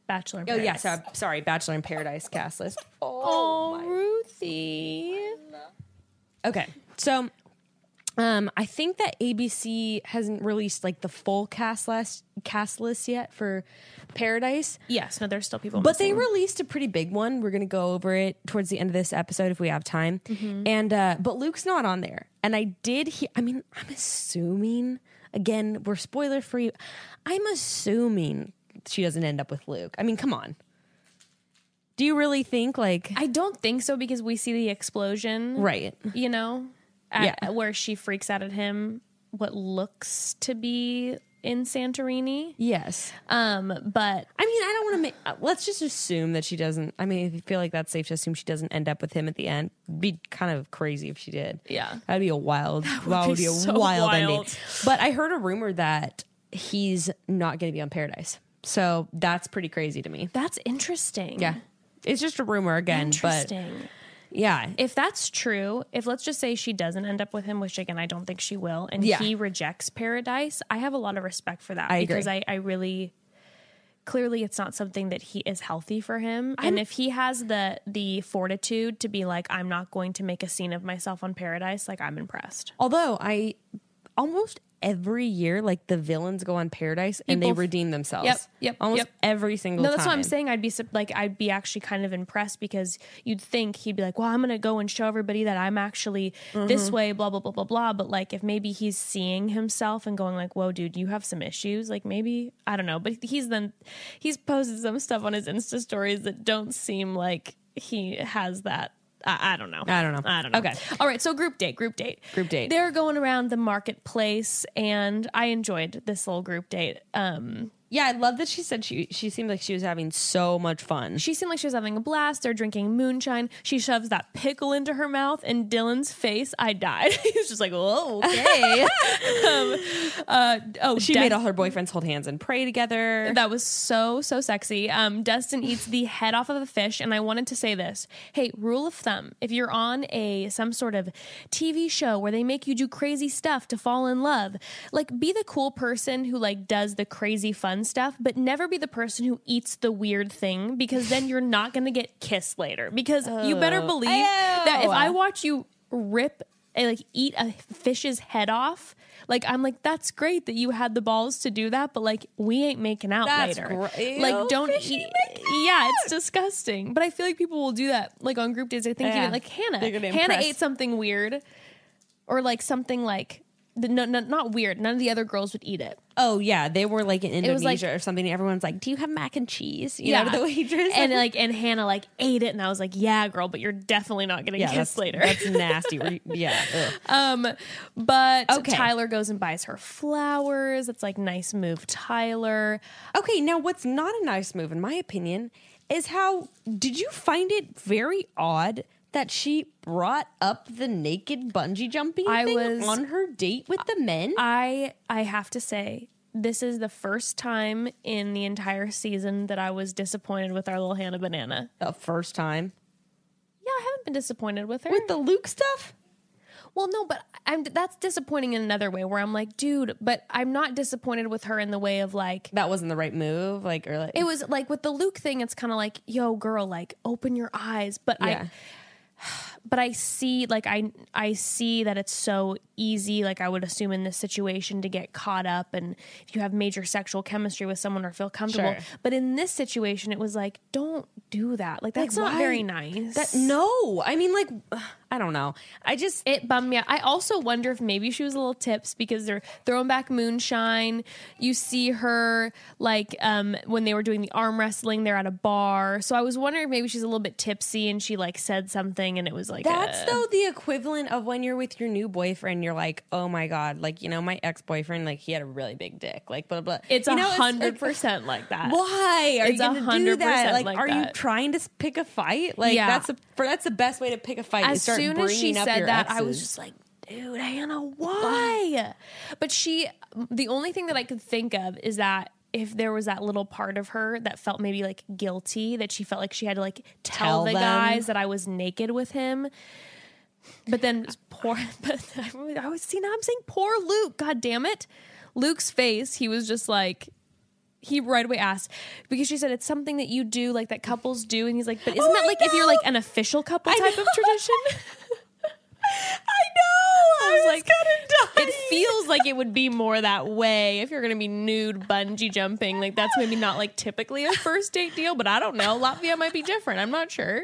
Bachelor? in Oh yeah, Paradise? sorry, sorry, Bachelor in Paradise cast list. Oh, Ruthie. Okay, so um, I think that ABC hasn't released like the full cast list cast list yet for Paradise. Yes, no, there's still people. But they released a pretty big one. We're gonna go over it towards the end of this episode if we have time. And uh but Luke's not on there. And I did hear I mean, I'm assuming again, we're spoiler free. I'm assuming she doesn't end up with Luke. I mean, come on. Do you really think like I don't think so because we see the explosion. right? You know, at, Yeah. where she freaks out at him. What looks to be in Santorini. Yes. Um, but I mean, I don't want to make. uh, Let's just assume that she doesn't. I mean, I feel like that's safe to assume she doesn't end up with him at the end. Be kind of crazy if she did. Yeah. that'd be a wild. That would, be be a so wild, ending. But I heard a rumor that he's not going to be on Paradise, so that's pretty crazy to me. that's interesting. Yeah, it's just a rumor again, but Interesting. Yeah, if that's true, if let's just say she doesn't end up with him, which again I don't think she will, and Yeah. he rejects paradise, I have a lot of respect for that I because agree. I, I really clearly it's not something that he is healthy for him. and if he has the the fortitude to be like, I'm not going to make a scene of myself on paradise, like I'm impressed. Although I almost every year, like the villains go on Paradise and they People redeem themselves. Yep, yep, almost yep. every single. No, that's time. what I'm saying. I'd be like, I'd be actually kind of impressed because you'd think he'd be like, "Well, I'm going to go and show everybody that I'm actually Mm-hmm. this way." Blah blah blah blah blah. But like, if maybe he's seeing himself and going like, "Whoa, dude, you have some issues." Like maybe I don't know, but he's then he's posted some stuff on his Insta stories that don't seem like he has that. I, I don't know. I don't know. I don't know. Okay. All right. So group date. Group date. Group date. They're going around the marketplace, and I enjoyed this little group date. Um, Yeah, I love that she said she she seemed like she was having so much fun. She seemed like she was having a blast. They're drinking moonshine. She shoves that pickle into her mouth, and Dylan's face, I died. he was just like, "Oh, okay." um, uh, oh, She Des- made all her boyfriends hold hands and pray together. that was so so sexy. Um, Dustin eats the head off of a fish, and I wanted to say this. Hey, rule of thumb: if you're on a some sort of TV show where they make you do crazy stuff to fall in love, like be the cool person who like does the crazy fun stuff, but never be the person who eats the weird thing because then you're not gonna get kissed later. Because you better believe that if I watch you rip eh, like eat a fish's head off. Like I'm like that's great that you had the balls to do that, but like we ain't making out That's later. Ew, like don't eat. Yeah, it's disgusting. But I feel like people will do that like on group dates. I think Yeah. even like Hannah. Hannah ate something weird, or like something like the, no, no, not weird. None of the other girls would eat it. oh yeah, they were like in Indonesia like- or something. Everyone's like, "Do you have mac and cheese?" You know, to the waitress. and like and Hannah like ate it, and I was like, yeah, girl, but you're definitely not getting yeah, kissed that's later. That's nasty. Yeah. ugh. Um, but Okay. Tyler goes and buys her flowers. It's like nice move, Tyler. Okay, now what's not a nice move, in my opinion, is how did you find it very odd that she brought up the naked bungee jumping I thing was- on her date with the men? I I have to say this is the first time in the entire season that I was disappointed with our little Hannah Banana. the first time Yeah, I haven't been disappointed with her. with the Luke stuff. well, no, but I'm that's disappointing in another way where I'm like, dude, but I'm not disappointed with her in the way of like That wasn't the right move. Like, or like, it was like with the Luke thing, it's kind of like, yo, girl, like open your eyes. But Yeah. I but I see like I I see that it's so easy like I would assume in this situation to get caught up and if you have major sexual chemistry with someone or feel comfortable. Sure. But in this situation it was like don't do that. Like that's Like, not why? very nice. that no. I mean, like, I don't know. I just it bummed me out. I also wonder if maybe she was a little tips because they're throwing back moonshine. You see her like um, when they were doing the arm wrestling, they're at a bar. So I was wondering if maybe she's a little bit tipsy and she like said something and it was like That's a- though the equivalent of when you're with your new boyfriend. You're like, oh my god, like you know, my ex boyfriend, like he had a really big dick, like blah blah. It's a hundred percent like that. Why are It's you a going to do hundred that? percent Like, like are you trying to pick a fight? Like Yeah. that's a that's the best way to pick a fight. as start soon as she said that, I was just like, dude, Hannah, why? But she, the only thing that I could think of is that if there was that little part of her that felt maybe like guilty, that she felt like she had to like tell, Tell the them. guys that I was naked with him. But then poor, but I was see now I'm saying poor Luke. God damn it, Luke's face. He was just like. He right away asked because she said it's something that you do, like that couples do, and he's like, "But oh isn't Oh, that I like if you're like an official couple I type of tradition?" I know. I was like, it feels like it would be more that way if you're going to be nude bungee jumping. Like that's maybe not like typically a first date deal, but I don't know. Latvia might be different. I'm not sure.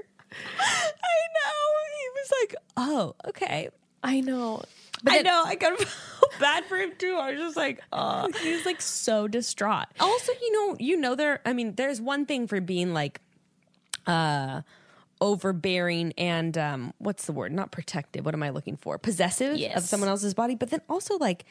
I know. He was like, oh, okay. I know. But I then- know. I kind of felt bad for him too. I was just like, oh. He was like so distraught. also you know you know there i mean there's one thing for being like uh overbearing and um what's the word not protective what am i looking for possessive of someone else's body but then also like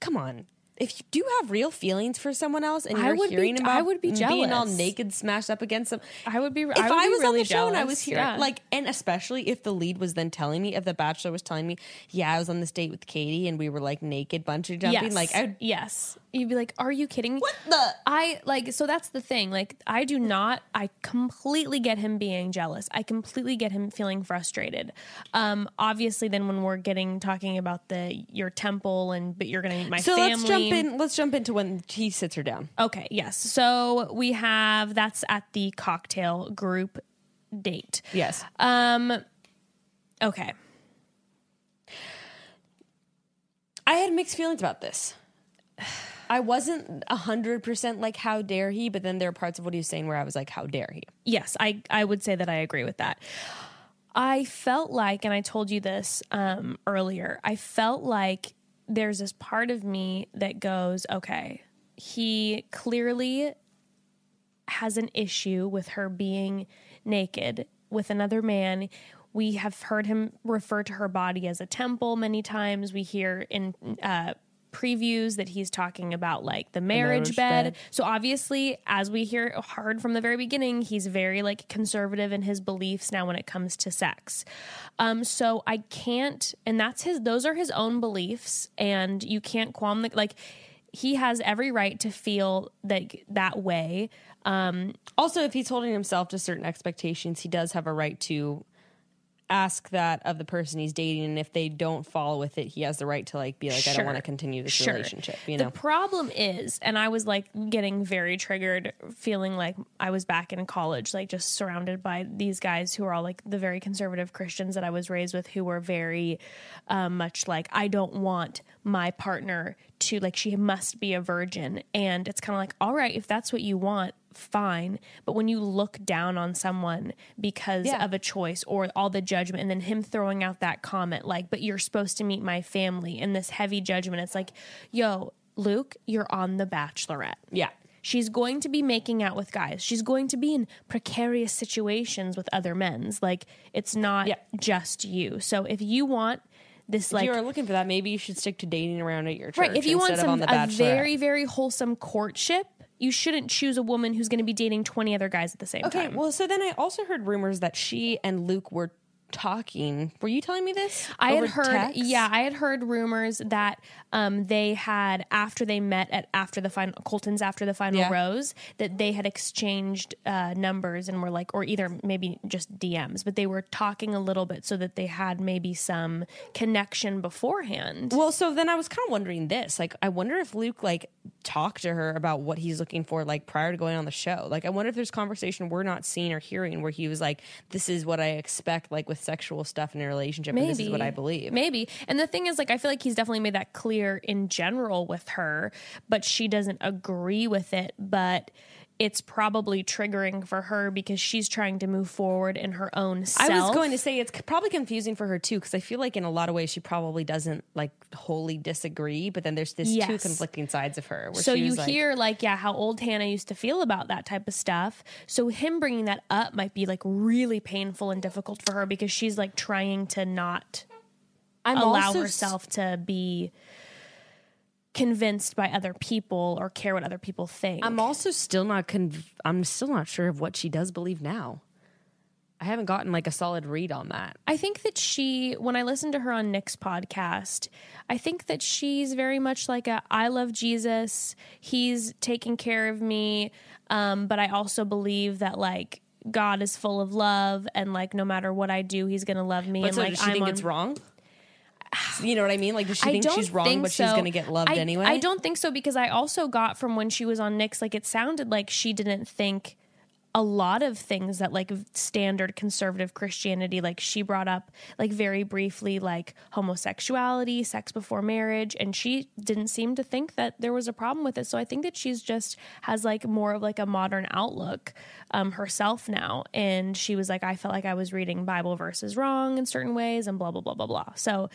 come on if you do have real feelings for someone else and you're would be- hearing about I would be jealous. being all naked smashed up against them I would be. if I, would I, be was really on the show and I was here, Yeah. like, and especially if the lead was then telling me, if the bachelor was telling me, yeah, I was on this date with Katie and we were like naked bungee jumping, yes, like, I would, yes, you'd be like, "Are you kidding me?" what the? I like so that's the thing. Like I do not I completely get him being jealous. I completely get him feeling frustrated. Um obviously then when we're getting talking about the your temple and but you're going to meet my So family. Let's jump in. Let's jump into when he sits her down. Okay, yes. So we have that's at the cocktail group date. Yes. Um okay. I had mixed feelings about this. I wasn't a hundred percent like how dare he, but then there are parts of what he was saying where I was like, how dare he? yes, I I would say that I agree with that. I felt like, and I told you this um, earlier. I felt like there's this part of me that goes, okay, he clearly has an issue with her being naked with another man. We have heard him refer to her body as a temple many times. We hear in uh, previews that he's talking about like the marriage, marriage bed. bed. So obviously, as we hear heard from the very beginning, he's very like conservative in his beliefs now when it comes to sex. Um, so I can't, and that's his; those are his own beliefs, and you can't qualm the like. He has every right to feel that that way. Um, Also, if he's holding himself to certain expectations, he does have a right to ask that of the person he's dating, and if they don't follow with it, he has the right to like be like, I don't want to continue this Sure. relationship. You know the problem is, and I was like getting very triggered, feeling like I was back in college, like just surrounded by these guys who are all like the very conservative Christians that I was raised with, who were very um, much like, I don't want my partner to, like, she must be a virgin. And it's kind of like, all right, if that's what you want, fine. But when you look down on someone because Yeah. of a choice or all the judgment, and then him throwing out that comment, like, but you're supposed to meet my family, and this heavy judgment, it's like, yo, Luke, you're on The Bachelorette. yeah. She's going to be making out with guys. She's going to be in precarious situations with other men's. Like, it's not Yeah. just you. So if you want this, like If like, you are looking for that, maybe you should stick to dating around at your church. Right. If you want some a very very wholesome courtship, you shouldn't choose a woman who's going to be dating twenty other guys at the same Okay, time. Okay, well, so then I also heard rumors that she and Luke were talking. Were you telling me this? I had heard, text? yeah, I had heard rumors that um, they had after they met at after the final Colton's after the final Yeah. rose that they had exchanged uh, numbers and were like, or either maybe just DMs, but they were talking a little bit so that they had maybe some connection beforehand. Well, so then I was kind of wondering this. Like, I wonder if Luke like talked to her about what he's looking for, like prior to going on the show. Like, I wonder if there's conversation we're not seeing or hearing where he was like, "This is what I expect, like with sexual stuff in a relationship, and this is what I believe." Maybe. And the thing is, like, I feel like he's definitely made that clear in general with her, but she doesn't agree with it. But it's probably triggering for her because she's trying to move forward in her own self. I was going to say it's probably confusing for her too because I feel like in a lot of ways she probably doesn't like wholly disagree, but then there's this two conflicting sides of her. Where so you like, hear like yeah how old hannah used to feel about that type of stuff so him bringing that up might be like really painful and difficult for her because she's like trying to not I'm allow also s- herself to be convinced by other people or care what other people think I'm also still not. Conv- I'm still not sure of what she does believe now. I haven't gotten like a solid read on that. I think that she, when I listened to her on Nick's podcast, I think that she's very much like a I love Jesus. He's taking care of me. Um, but I also believe that like God is full of love and like no matter what I do, he's gonna love me. But and so like does she I'm think on, it's wrong? You know what I mean? Like, does she I think she's wrong, think but she's going to get loved I, anyway? I don't think so because I also got from when she was on Nick's, like it sounded like she didn't think a lot of things that like standard conservative Christianity, like she brought up like very briefly, like homosexuality, sex before marriage, and she didn't seem to think that there was a problem with it. So I think that she's just has like more of like a modern outlook um, herself now, and she was like, I felt like I was reading Bible verses wrong in certain ways, and blah blah blah blah blah. So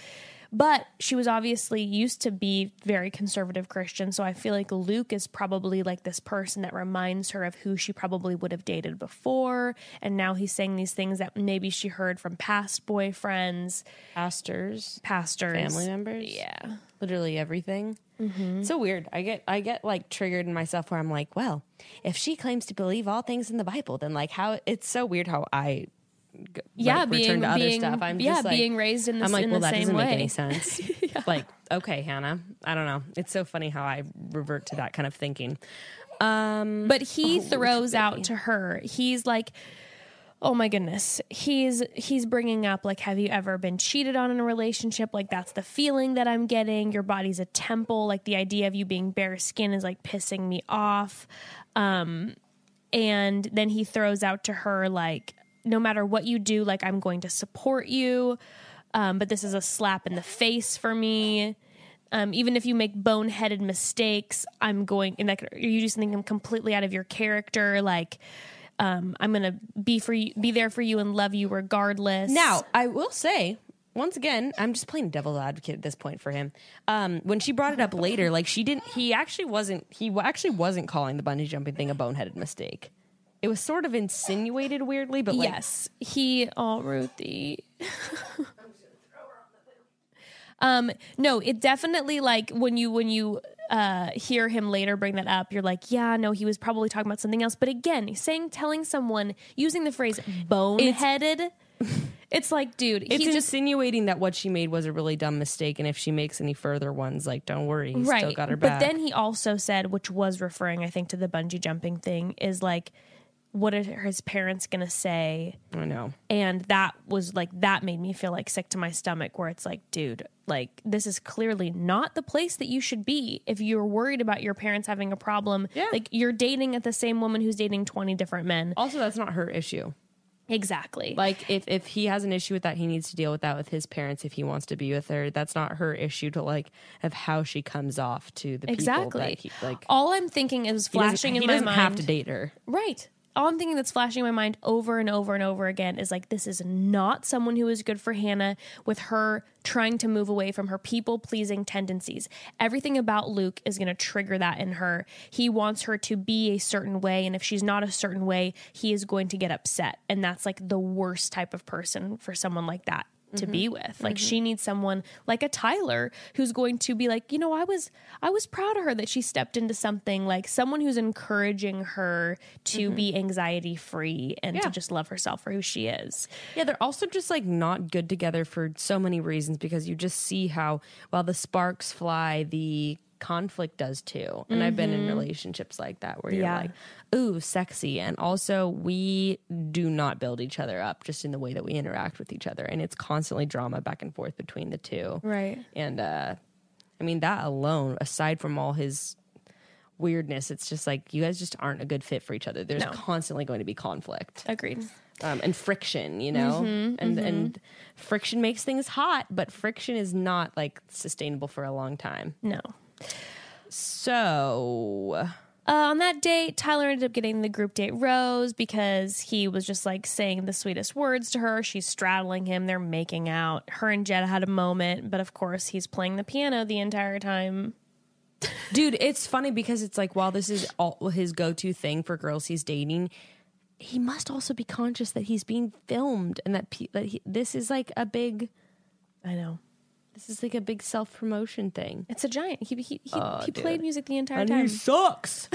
but she was obviously used to be very conservative Christian. So I feel like Luke is probably like this person that reminds her of who she probably would have dated before. And now he's saying these things that maybe she heard from past boyfriends, Pastors, pastors, family members, Yeah. literally everything. Mm-hmm. So weird. I get I get like triggered in myself where I'm like, well, if she claims to believe all things in the Bible, then like how it's so weird how I Yeah, like, being return to other being stuff. I'm yeah just like, being raised in the, I'm like, in well, that same doesn't way. make any sense. Like, okay, Hannah, I don't know. It's so funny how I revert to that kind of thinking. Um, But he Oh, throws baby. out to her. He's like, "Oh my goodness." He's he's bringing up like, "Have you ever been cheated on in a relationship? Like that's the feeling that I'm getting. Your body's a temple. Like the idea of you being bare skin is like pissing me off." Um and then he throws out to her like, "No matter what you do, like I'm going to support you." Um, but this is a slap in the face for me. Um, even if you make boneheaded mistakes, I'm going and like you do something completely out of your character. Like um, I'm gonna be for you, be there for you, and love you regardless. Now, I will say, once again, I'm just playing devil's advocate at this point for him. Um, when she brought it up later, like she didn't, he actually wasn't, he actually wasn't calling the bungee jumping thing a boneheaded mistake. It was sort of insinuated weirdly, but like, yes, he. Oh, Ruthie. um, no, it definitely like when you when you uh hear him later bring that up, you're like, yeah, no, he was probably talking about something else. But again, saying telling someone using the phrase boneheaded. It's like, dude, it's just insinuating that what she made was a really dumb mistake, and if she makes any further ones, like, don't worry, he's right. still got her back. but then he also said, which was referring, I think, to the bungee jumping thing, is like, what are his parents gonna say? I know. And that was like that made me feel like sick to my stomach. Where it's like, dude, like this is clearly not the place that you should be if you're worried about your parents having a problem. Yeah. Like you're dating at the same woman who's dating twenty different men. Also, that's not her issue. Exactly. Like if if he has an issue with that, he needs to deal with that with his parents if he wants to be with her. That's not her issue to like of how she comes off to the people exactly. he like. All I'm thinking is he flashing he in my doesn't mind. have to date her. Right. All I'm thinking that's flashing in my mind over and over and over again is like, this is not someone who is good for Hannah with her trying to move away from her people pleasing tendencies. Everything about Luke is going to trigger that in her. He wants her to be a certain way. And if she's not a certain way, he is going to get upset. And that's like the worst type of person for someone like that to mm-hmm. be with. Like she mm-hmm. needs someone like a Tyler who's going to be like, you know, I was I was proud of her that she stepped into something like someone who's encouraging her to be mm-hmm. anxiety free and Yeah. to just love herself for who she is. Yeah, they're also just like not good together for so many reasons because you just see how while the sparks fly, the conflict does too. And I've been in relationships like that where you're Yeah. like, ooh, sexy. And also, we do not build each other up just in the way that we interact with each other. And it's constantly drama back and forth between the two. Right. And uh, I mean, that alone, aside from all his weirdness, it's just like you guys just aren't a good fit for each other. There's No. constantly going to be conflict Agreed. um, and friction, you know, and and friction makes things hot, but friction is not like sustainable for a long time. No. So, Uh, on that date, Tyler ended up getting the group date rose because he was just like saying the sweetest words to her. She's straddling him. They're making out. Her and Jed had a moment, but of course, he's playing the piano the entire time. Dude, it's funny because it's like while this is all his go-to thing for girls he's dating, he must also be conscious that he's being filmed and that pe- that he, this is like a big I know. This is like a big self-promotion thing. It's a giant. He he, he, Oh, he played music the entire And time. he sucks.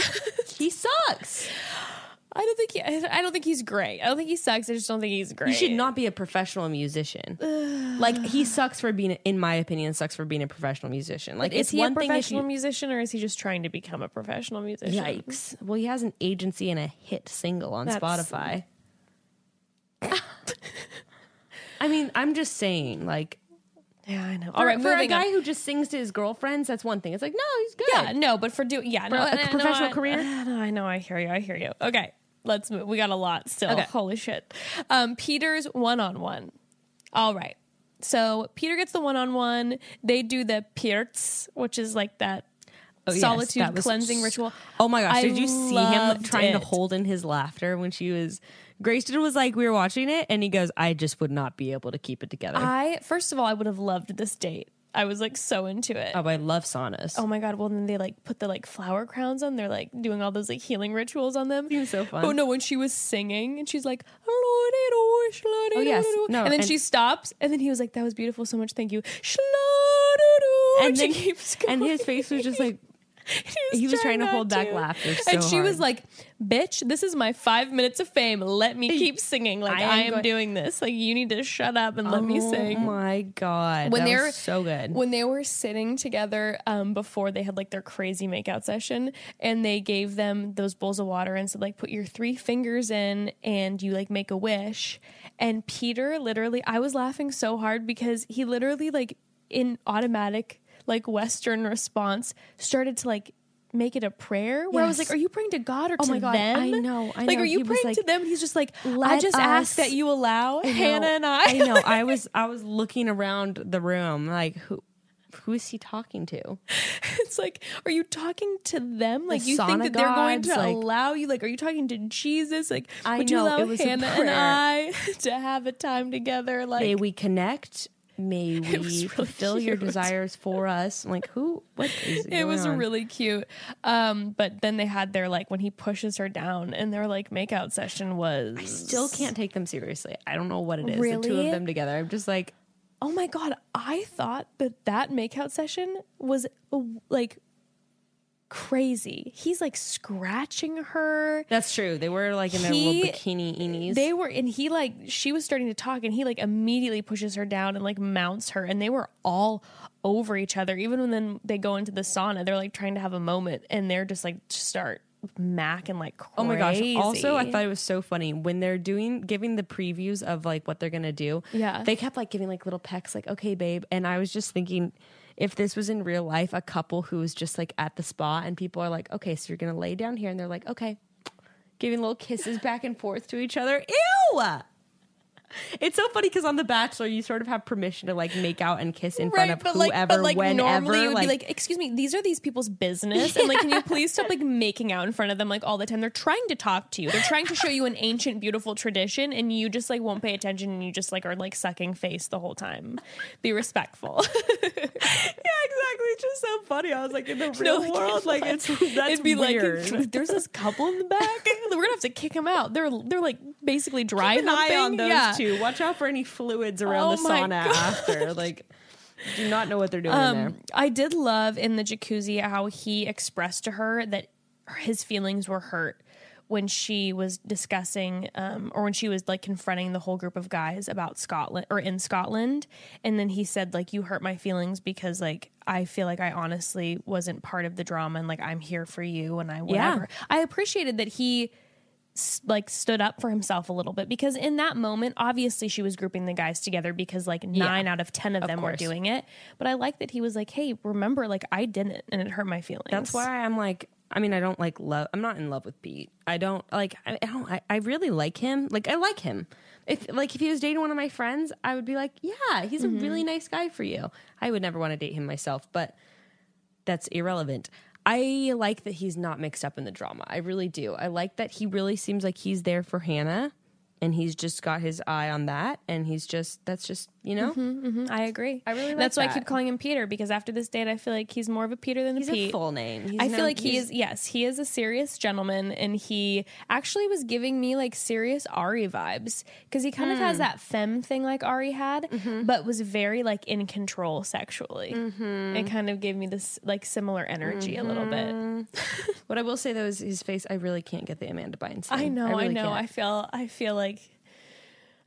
he sucks. I don't think he, I don't think he's great. I don't think he sucks. I just don't think he's great. You should not be a professional musician. like he sucks for being, in my opinion, sucks for being a professional musician. Like Is it's he a one thing if professional you. musician or is he just trying to become a professional musician? Yikes! Well, he has an agency and a hit single on That's- Spotify. I mean, I'm just saying, like, Yeah, I know. for, All right, for a guy on. who just sings to his girlfriends, that's one thing. It's like, no, he's good. Yeah, no, but for doing yeah, no, a and- and professional no, I- career? No, I know. I hear you. I hear you. Okay, let's move. We got a lot still. Okay. Holy shit. Um, Peter's one on one. All right. So Peter gets the one on one. They do the pirts, which is like that Oh, solitude that was cleansing s- ritual. Oh my gosh! I did you see him trying it. to hold in his laughter when she was? Grayston was like, we were watching it, and he goes, "I just would not be able to keep it together." I first of all, I would have loved this date. I was like so into it. oh, I love saunas. Oh my god! Well, then they like put the like flower crowns on. They're like doing all those like healing rituals on them. Seems so fun. Oh no! When she was singing and she's like, "Oh yes. No, and then and- she stops, and then he was like, "That was beautiful, so much, thank you." and And she then keeps going. and his face was just like he was trying to hold back laughter so and she was like, "Bitch, this is my five minutes of fame. Let me keep singing. Like I am I am go- doing this. Like you need to shut up and let me sing." Oh my god, when that they was were so good. when they were sitting together um, before they had like their crazy makeout session and they gave them those bowls of water and said like put your three fingers in and you like make a wish and peter literally i was laughing so hard because he literally like in automatic like western response started to like make it a prayer where i was like are you praying to god or Oh to my God, them I know, I like know. are you He praying like, to them he's just like i just us- ask that you allow I know, hannah and i I know. I was I was looking around the room like who who is he talking to? it's like, are you talking to them? Like, you think that they're going to like- allow you? Like, are you talking to Jesus? Like, I would you know, allow it was a Hannah and. I to have a time together? Like, May we connect? May we really fulfill your desires for us? I'm like who? What is it was on? really cute. Um, but then they had their like when he pushes her down, and their like makeout session was. I still can't take them seriously. I don't know what it is. The two of them together. I'm just like Oh my god! I thought that that makeout session was like crazy. He's like scratching her. that's true. They were like in their He- little bikini inies. They were, and he like, she was starting to talk, and he like immediately pushes her down and like mounts her, and they were all over each other. Even when then they go into the sauna, they're like trying to have a moment, and they're just like start mac and like crazy. Oh my gosh. Also, I thought it was so funny when they're doing giving the previews of like what they're gonna do. Yeah. They kept like giving like little pecks, like, okay, babe. And I was just thinking if this was in real life, a couple who was just like at the spa and people are like, okay, so you're gonna lay down here and they're like, okay. Giving little kisses back and forth to each other. Ew! It's so funny because on The Bachelor, you sort of have permission to like make out and kiss in front of but whoever, like, but like whenever. normally it would be like, excuse me, these are these people's business, and like, can you please stop like making out in front of them like all the time? They're trying to talk to you. They're trying to show you an ancient, beautiful tradition, and you just like won't pay attention, and you just like are like sucking face the whole time. Be respectful. yeah, exactly. It's just so funny. I was like, in the real like, world, like it's that's It'd be weird. like there's this couple in the back. We're gonna have to kick them out. They're they're like basically dry Keep an humping. on those yeah. two. Watch out for any fluids around Oh the sauna God. after. Like, do not know what they're doing. Um, I did love in the jacuzzi how he expressed to her that his feelings were hurt when she was discussing um, or when she was like confronting the whole group of guys about Scotland or in Scotland and then he said like you hurt my feelings because like I feel like I honestly wasn't part of the drama and like I'm here for you and I whatever. I appreciated that he like stood up for himself a little bit because in that moment obviously she was grouping the guys together because like 9 out of 10 of, them were doing it but I like that he was like hey remember like I didn't and it hurt my feelings That's why I'm like. I mean, I don't like love. I'm not in love with Pete. I don't like. I, I don't. I, I really like him. Like, I like him. If like if he was dating one of my friends, I would be like, yeah, he's a mm-hmm. really nice guy for you. I would never want to date him myself, but that's irrelevant. I like that he's not mixed up in the drama. I really do. I like that he really seems like he's there for Hannah and he's just got his eye on that and he's just that's just, you know? Mhm, I agree. I really like That's why I keep calling him Peter because after this date, I feel like he's more of a Peter than a He's Pete. a full name. He's I no- feel like he is yes, he is a serious gentleman and he actually was giving me like serious Ari vibes because he kind of Hmm. has that femme thing like Ari had, Mm-hmm. but was very like in control sexually. Mm-hmm. It kind of gave me this like similar energy a little bit. What I will say though is his face. I really can't get the Amanda Bynes. I know, I, really know. can't. I feel I feel like I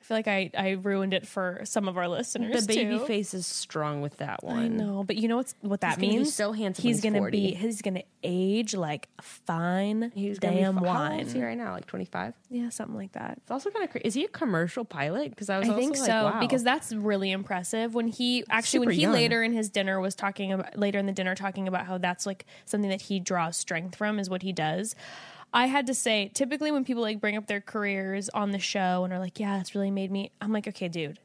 feel like I, I ruined it for some of our listeners. the baby too. face is strong with that one. I know, but you know what's what that He's means? so handsome He's gonna be he's gonna age like fine He's gonna be damn fu- How old wine. is he right now? Like twenty five. Yeah, something like that. It's also kind of crazy. Is he a commercial pilot? Because I was I also think like, so wow. because that's really impressive. When he actually, when he young. later in his dinner was talking about later in the dinner talking about how that's like something that he draws strength from is what he does. I had to say, typically when people like bring up their careers on the show and are like, "Yeah, it's really made me," I'm like, "Okay, dude,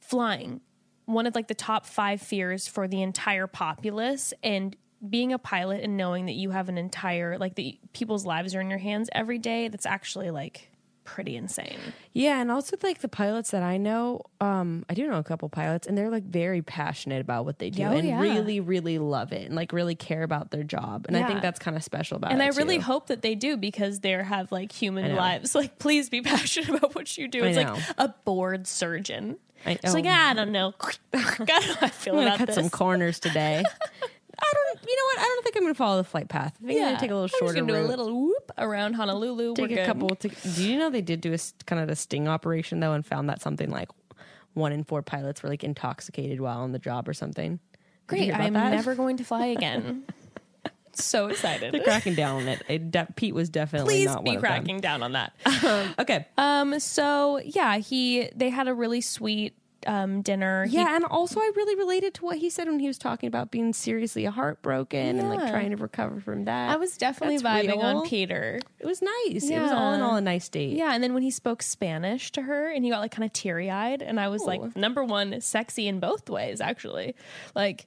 flying, one of like the top five fears for the entire populace, and being a pilot and knowing that you have an entire like the people's lives are in your hands every day. That's actually like." Pretty insane. Yeah, and also like the pilots that I know, um, I do know a couple pilots, and they're like very passionate about what they do Oh, and yeah. really, really love it and like really care about their job. And I think that's kind of special about and it. And I really too. hope that they do because they have like human lives. Like, please be passionate about what you do. It's like a board surgeon. I, It's like oh, I don't know. I don't know how I feel I'm about cut this. some corners today. I don't. You know what? I don't think I'm gonna follow the flight path. I think I'm gonna take a little I'm just gonna do route. a little whoop around Honolulu. take We're a good. couple. To, do you know they did do a s- kind of a sting operation though, and found that something like one in four pilots were like intoxicated while on the job or something. Did you Great. hear about I'm that? never going to fly again. so excited. They're cracking down on it. it de- Pete was definitely Please not be one of them. cracking down on that. Okay. um. So yeah, he they had a really sweet um dinner. He Yeah, and also I really related to what he said when he was talking about being seriously heartbroken and like trying to recover from that. I was definitely That's vibing real. on Peter. It was nice. It was all in all a nice date. Yeah, and then when he spoke Spanish to her and he got like kind of teary eyed, and I was Ooh. like, number one, sexy in both ways, actually. Like,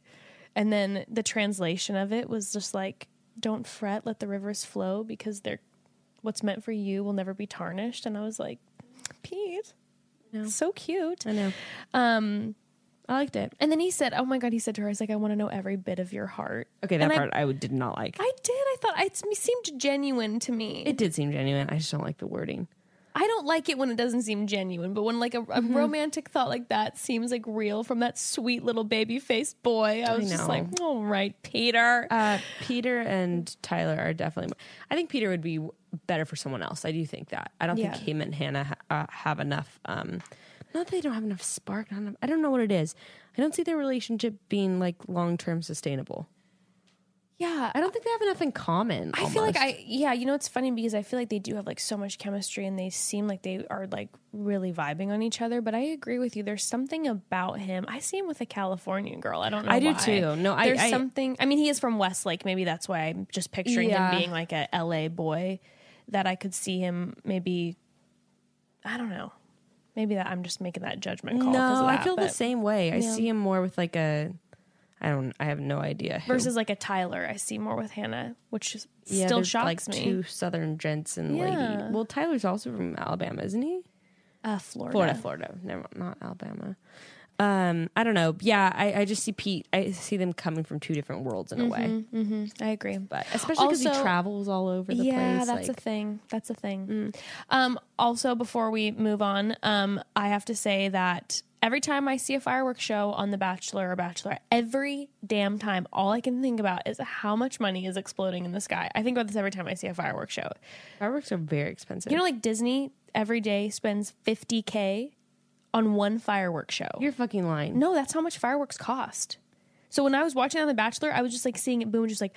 and then the translation of it was just like, don't fret, let the rivers flow because they're what's meant for you will never be tarnished. And I was like, Pete, so cute. I know. Um, I liked it. and then he said, oh my God, he said to her, I was like, I want to know every bit of your heart. Okay, that And I- part I, would did not like. I did. I thought it seemed genuine to me. it did seem genuine. I just don't like the wording. I don't like it when it doesn't seem genuine, but when like a, a Mm-hmm. romantic thought like that seems like real from that sweet little baby faced boy, I was just know. like, all right, Peter. Uh, Peter and Tyler are definitely. I think Peter would be better for someone else. I do think that. I don't Yeah. think him and Hannah ha- uh, have enough. Um, not that they don't have enough spark. Not enough, I don't know what it is. I don't see their relationship being like long term sustainable. yeah, I don't think they have enough in common. I feel like. I yeah, you know it's funny because I feel like they do have like so much chemistry and they seem like they are like really vibing on each other. But I agree with you. There's something about him. I see him with a Californian girl. I don't know. I do too. No, I- there's I- something. I mean, he is from Westlake. Maybe that's why I'm just picturing Yeah. him being like a LA boy. That I could see him maybe. I don't know. Maybe that I'm just making that judgment call. No, of I that, feel the same way. I Yeah. see him more with like a. I don't. I have no idea. who. versus like a Tyler. I see more with Hannah, which is, Yeah, still shocks like me. Two Southern gents and Yeah. lady. Well, Tyler's also from Alabama, isn't he? uh, Florida. Florida, Florida. Never, not Alabama. Um, I don't know. Yeah, I, I just see Pete. I see them coming from two different worlds in a way. hmm I agree. But especially because he travels all over the yeah, place. Yeah, that's like, a thing. That's a thing. Um, also, before we move on, um, I have to say that every time I see a fireworks show on The Bachelor or Bachelor, every damn time, all I can think about is how much money is exploding in the sky. I think about this every time I see a fireworks show. fireworks are very expensive. You know, like Disney every day spends 50K on one fireworks show. you're fucking lying. No, that's how much fireworks cost. So when I was watching on The Bachelor, I was just like seeing it boom, just like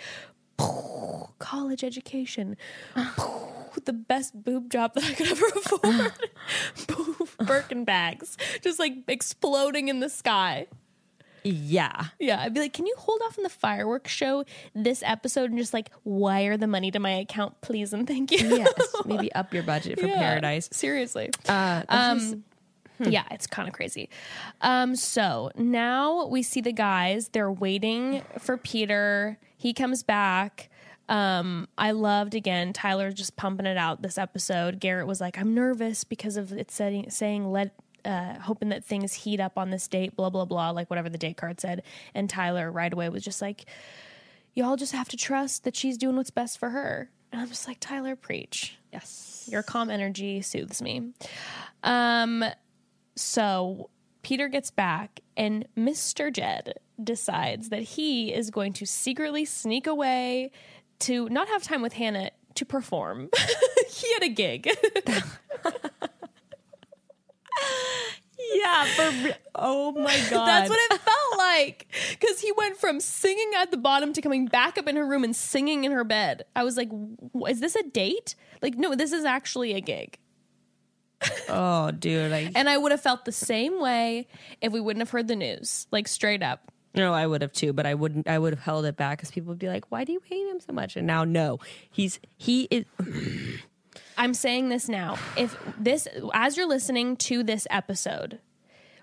college education, the best boob job that I could ever afford, Birkin bags, just like exploding in the sky. Yeah. Yeah, I'd be like, can you hold off on the fireworks show this episode and just like wire the money to my account, please and thank you? Yes. Maybe up your budget for Yeah, paradise. Seriously. Uh, that's Um, Yeah, it's kind of crazy. Um, so now we see the guys. They're waiting for Peter. he comes back. Um, I loved again Tyler just pumping it out this episode. Garrett was like, "I'm nervous because of it saying saying let." Uh, hoping that things heat up on this date, blah blah blah, like whatever the date card said. And Tyler right away was just like, "Y'all just have to trust that she's doing what's best for her." And I'm just like, Tyler, preach. Yes. Your calm energy soothes me. Um, so Peter gets back, and Mr. Jed decides that he is going to secretly sneak away to not have time with Hannah to perform. he had a gig. Yeah. For oh my god. That's what it felt like. Because he went from singing at the bottom to coming back up in her room and singing in her bed. I was like, is this a date? Like, no, this is actually a gig. Oh, dude. I And I would have felt the same way if we wouldn't have heard the news, like straight up. no, I would have too, but I wouldn't. I would have held it back because people would be like, "Why do you hate him so much?" And now, no, he's he is. I'm saying this now. If this, as you're listening to this episode,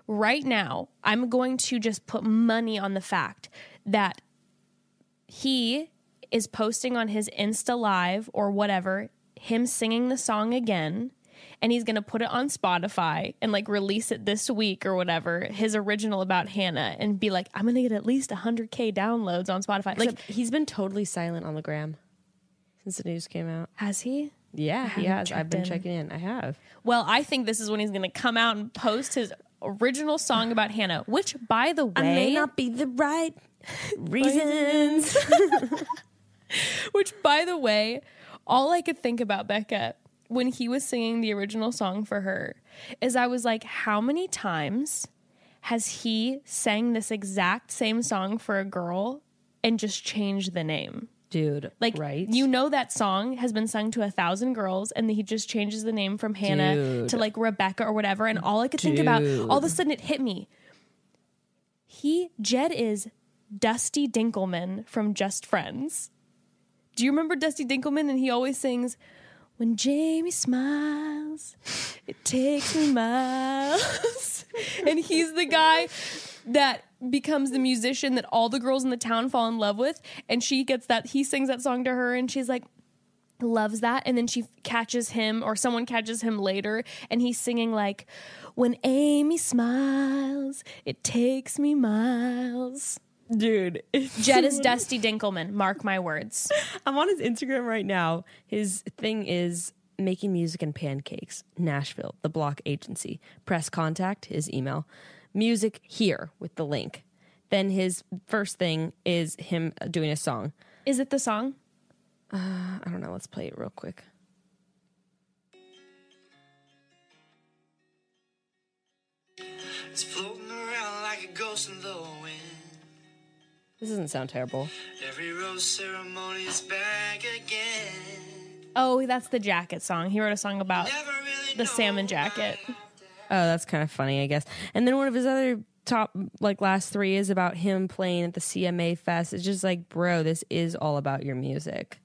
right now, I'm going to just put money on the fact that he is posting on his Insta Live or whatever, him singing the song again. And he's gonna put it on Spotify and like release it this week or whatever, his original about Hannah, and be like, I'm gonna get at least 100k downloads on Spotify. Like, Like he's been totally silent on the gram since the news came out. has he? Yeah, he has. I've been in. checking in. I have. Well, I think this is when he's going to come out and post his original song about Hannah, which, by the way, I may not be the right reasons. which, by the way, all I could think about Becca when he was singing the original song for her is I was like, how many times has he sang this exact same song for a girl and just changed the name? Dude, Like, right? you know, that song has been sung to a thousand girls, and he just changes the name from Hannah Dude. to like Rebecca or whatever. And all I could think about, all of a sudden, it hit me. He, Jed, is Dusty Dinkleman from Just Friends. Do you remember Dusty Dinkleman? And he always sings, When Jamie smiles, it takes me miles. and he's the guy that becomes the musician that all the girls in the town fall in love with. And she gets that, he sings that song to her, and she's like, loves that and then she catches him or someone catches him later and he's singing like when amy smiles it takes me miles dude. jed is dusty dinkleman mark my words I'm on his Instagram right now. His thing is making music and pancakes. Nashville, the Block Agency. Press contact, his email. Music here with the link. Then his first thing is him doing a song. is it the song uh, I don't know. Let's play it real quick. It's floating around like a ghost in the wind. This doesn't sound terrible. Every rose ceremony is back again. oh that's the jacket song he wrote a song about really the salmon jacket Oh, that's kind of funny, I guess. And then one of his other top, like last three, is about him playing at the CMA Fest. It's just like, bro, this is all about your music.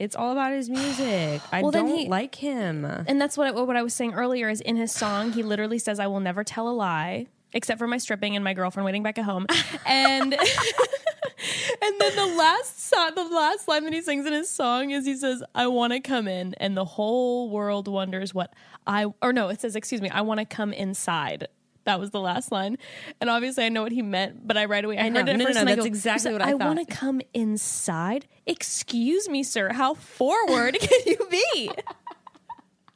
It's all about his music. I Well, don't he- like him. and that's what I, what I was saying earlier is in his song he literally says I will never tell a lie except for my stripping and my girlfriend waiting back at home and and then the last song the last line that he sings in his song is he says I want to come in and the whole world wonders what I or no it says excuse me I want to come inside that was the last line, and obviously I know what he meant, but I right away I, I know. heard it No, no, first no, and I that's go, exactly what I thought." I want to come inside. Excuse me, sir. How forward can you be,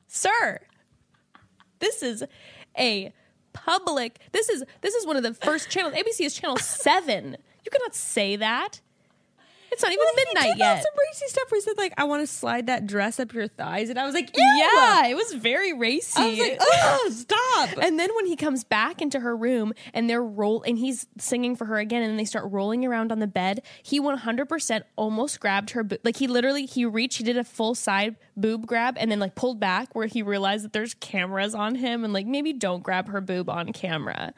sir? This is a public. This is this is one of the first channels. ABC is channel seven. You cannot say that. It's not even midnight he did yet. Some racy stuff where he said like, "I want to slide that dress up your thighs," and I was like, Ew! Yeah, it was very racy. I was like, "Oh, stop!" And then when he comes back into her room and they're roll and he's singing for her again and they start rolling around on the bed, he 100% almost grabbed her bo- like he literally he reached, he did a full side boob grab and then like pulled back where he realized that there's cameras on him and like maybe don't grab her boob on camera.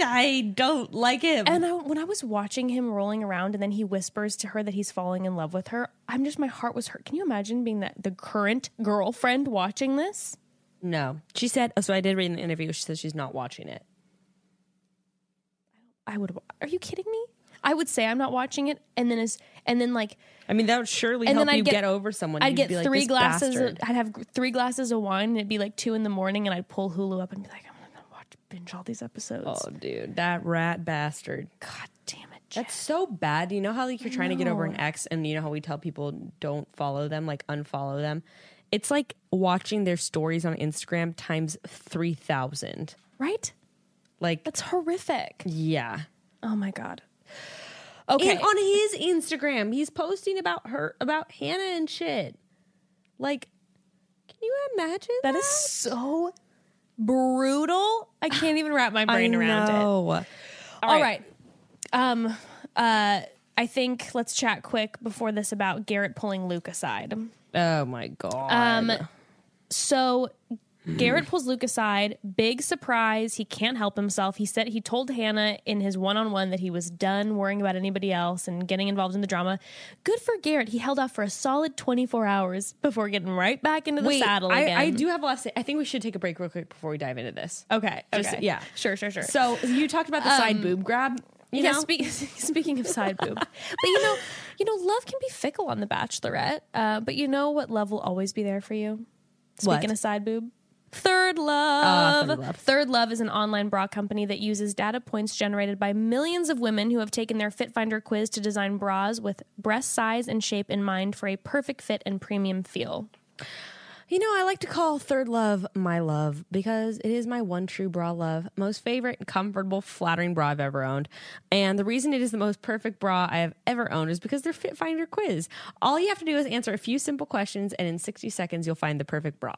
I don't like him. And I, when I was watching him rolling around and then he whispers to her that he's falling in love with her, I'm just my heart was hurt. Can you imagine being that the current girlfriend watching this? no, she said. Oh, so I did read in the interview. She said she's not watching it. I would. Are you kidding me? I would say I'm not watching it, and then as and then like I mean, that would surely and help then you get, get, over someone. I'd You'd get be like, three "This glasses. Of. I'd have three glasses of wine, and it'd be like two in the morning, and I'd pull Hulu up and be like, I'm gonna watch binge all these episodes. Oh, dude, that rat bastard. God damn it! That's so bad. You know how like you're trying to get over an ex, and you know how we tell people don't follow them, like unfollow them. It's like watching their stories on Instagram times three thousand. right? Like, That's horrific. yeah. Oh my god. Okay. And on his Instagram, he's posting about her, about Hannah and shit. Like, can you imagine? that is so brutal. I can't even wrap my brain around it. know. All right. Um uh I think let's chat quick before this about Garrett pulling Luke aside. Oh my god. Um so Garrett pulls Luke aside. Big surprise. He can't help himself. He said he told Hannah in his one on one that he was done worrying about anybody else and getting involved in the drama. Good for Garrett. He held off for a solid 24 hours before getting right back into the Wait, saddle I, again. I do have a lot to say. I think we should take a break real quick before we dive into this. Okay. Just- okay. yeah. Sure, sure, sure. So you talked about the side boob grab. You yeah, know? speak, speaking of side boob, but you know, you know, love can be fickle on The Bachelorette. Uh, but you know what love will always be there for you. What? Speaking of side boob, Third Love. Ah, Third Love. Third Love is an online bra company that uses data points generated by millions of women who have taken their Fit Finder quiz to design bras with breast size and shape in mind for a perfect fit and premium feel. You know, I like to call Third Love my love because it is my one true bra love, most favorite, comfortable, flattering bra I've ever owned. And the reason it is the most perfect bra I have ever owned is because their Fit Finder quiz. All you have to do is answer a few simple questions, and in 60 seconds, you'll find the perfect bra.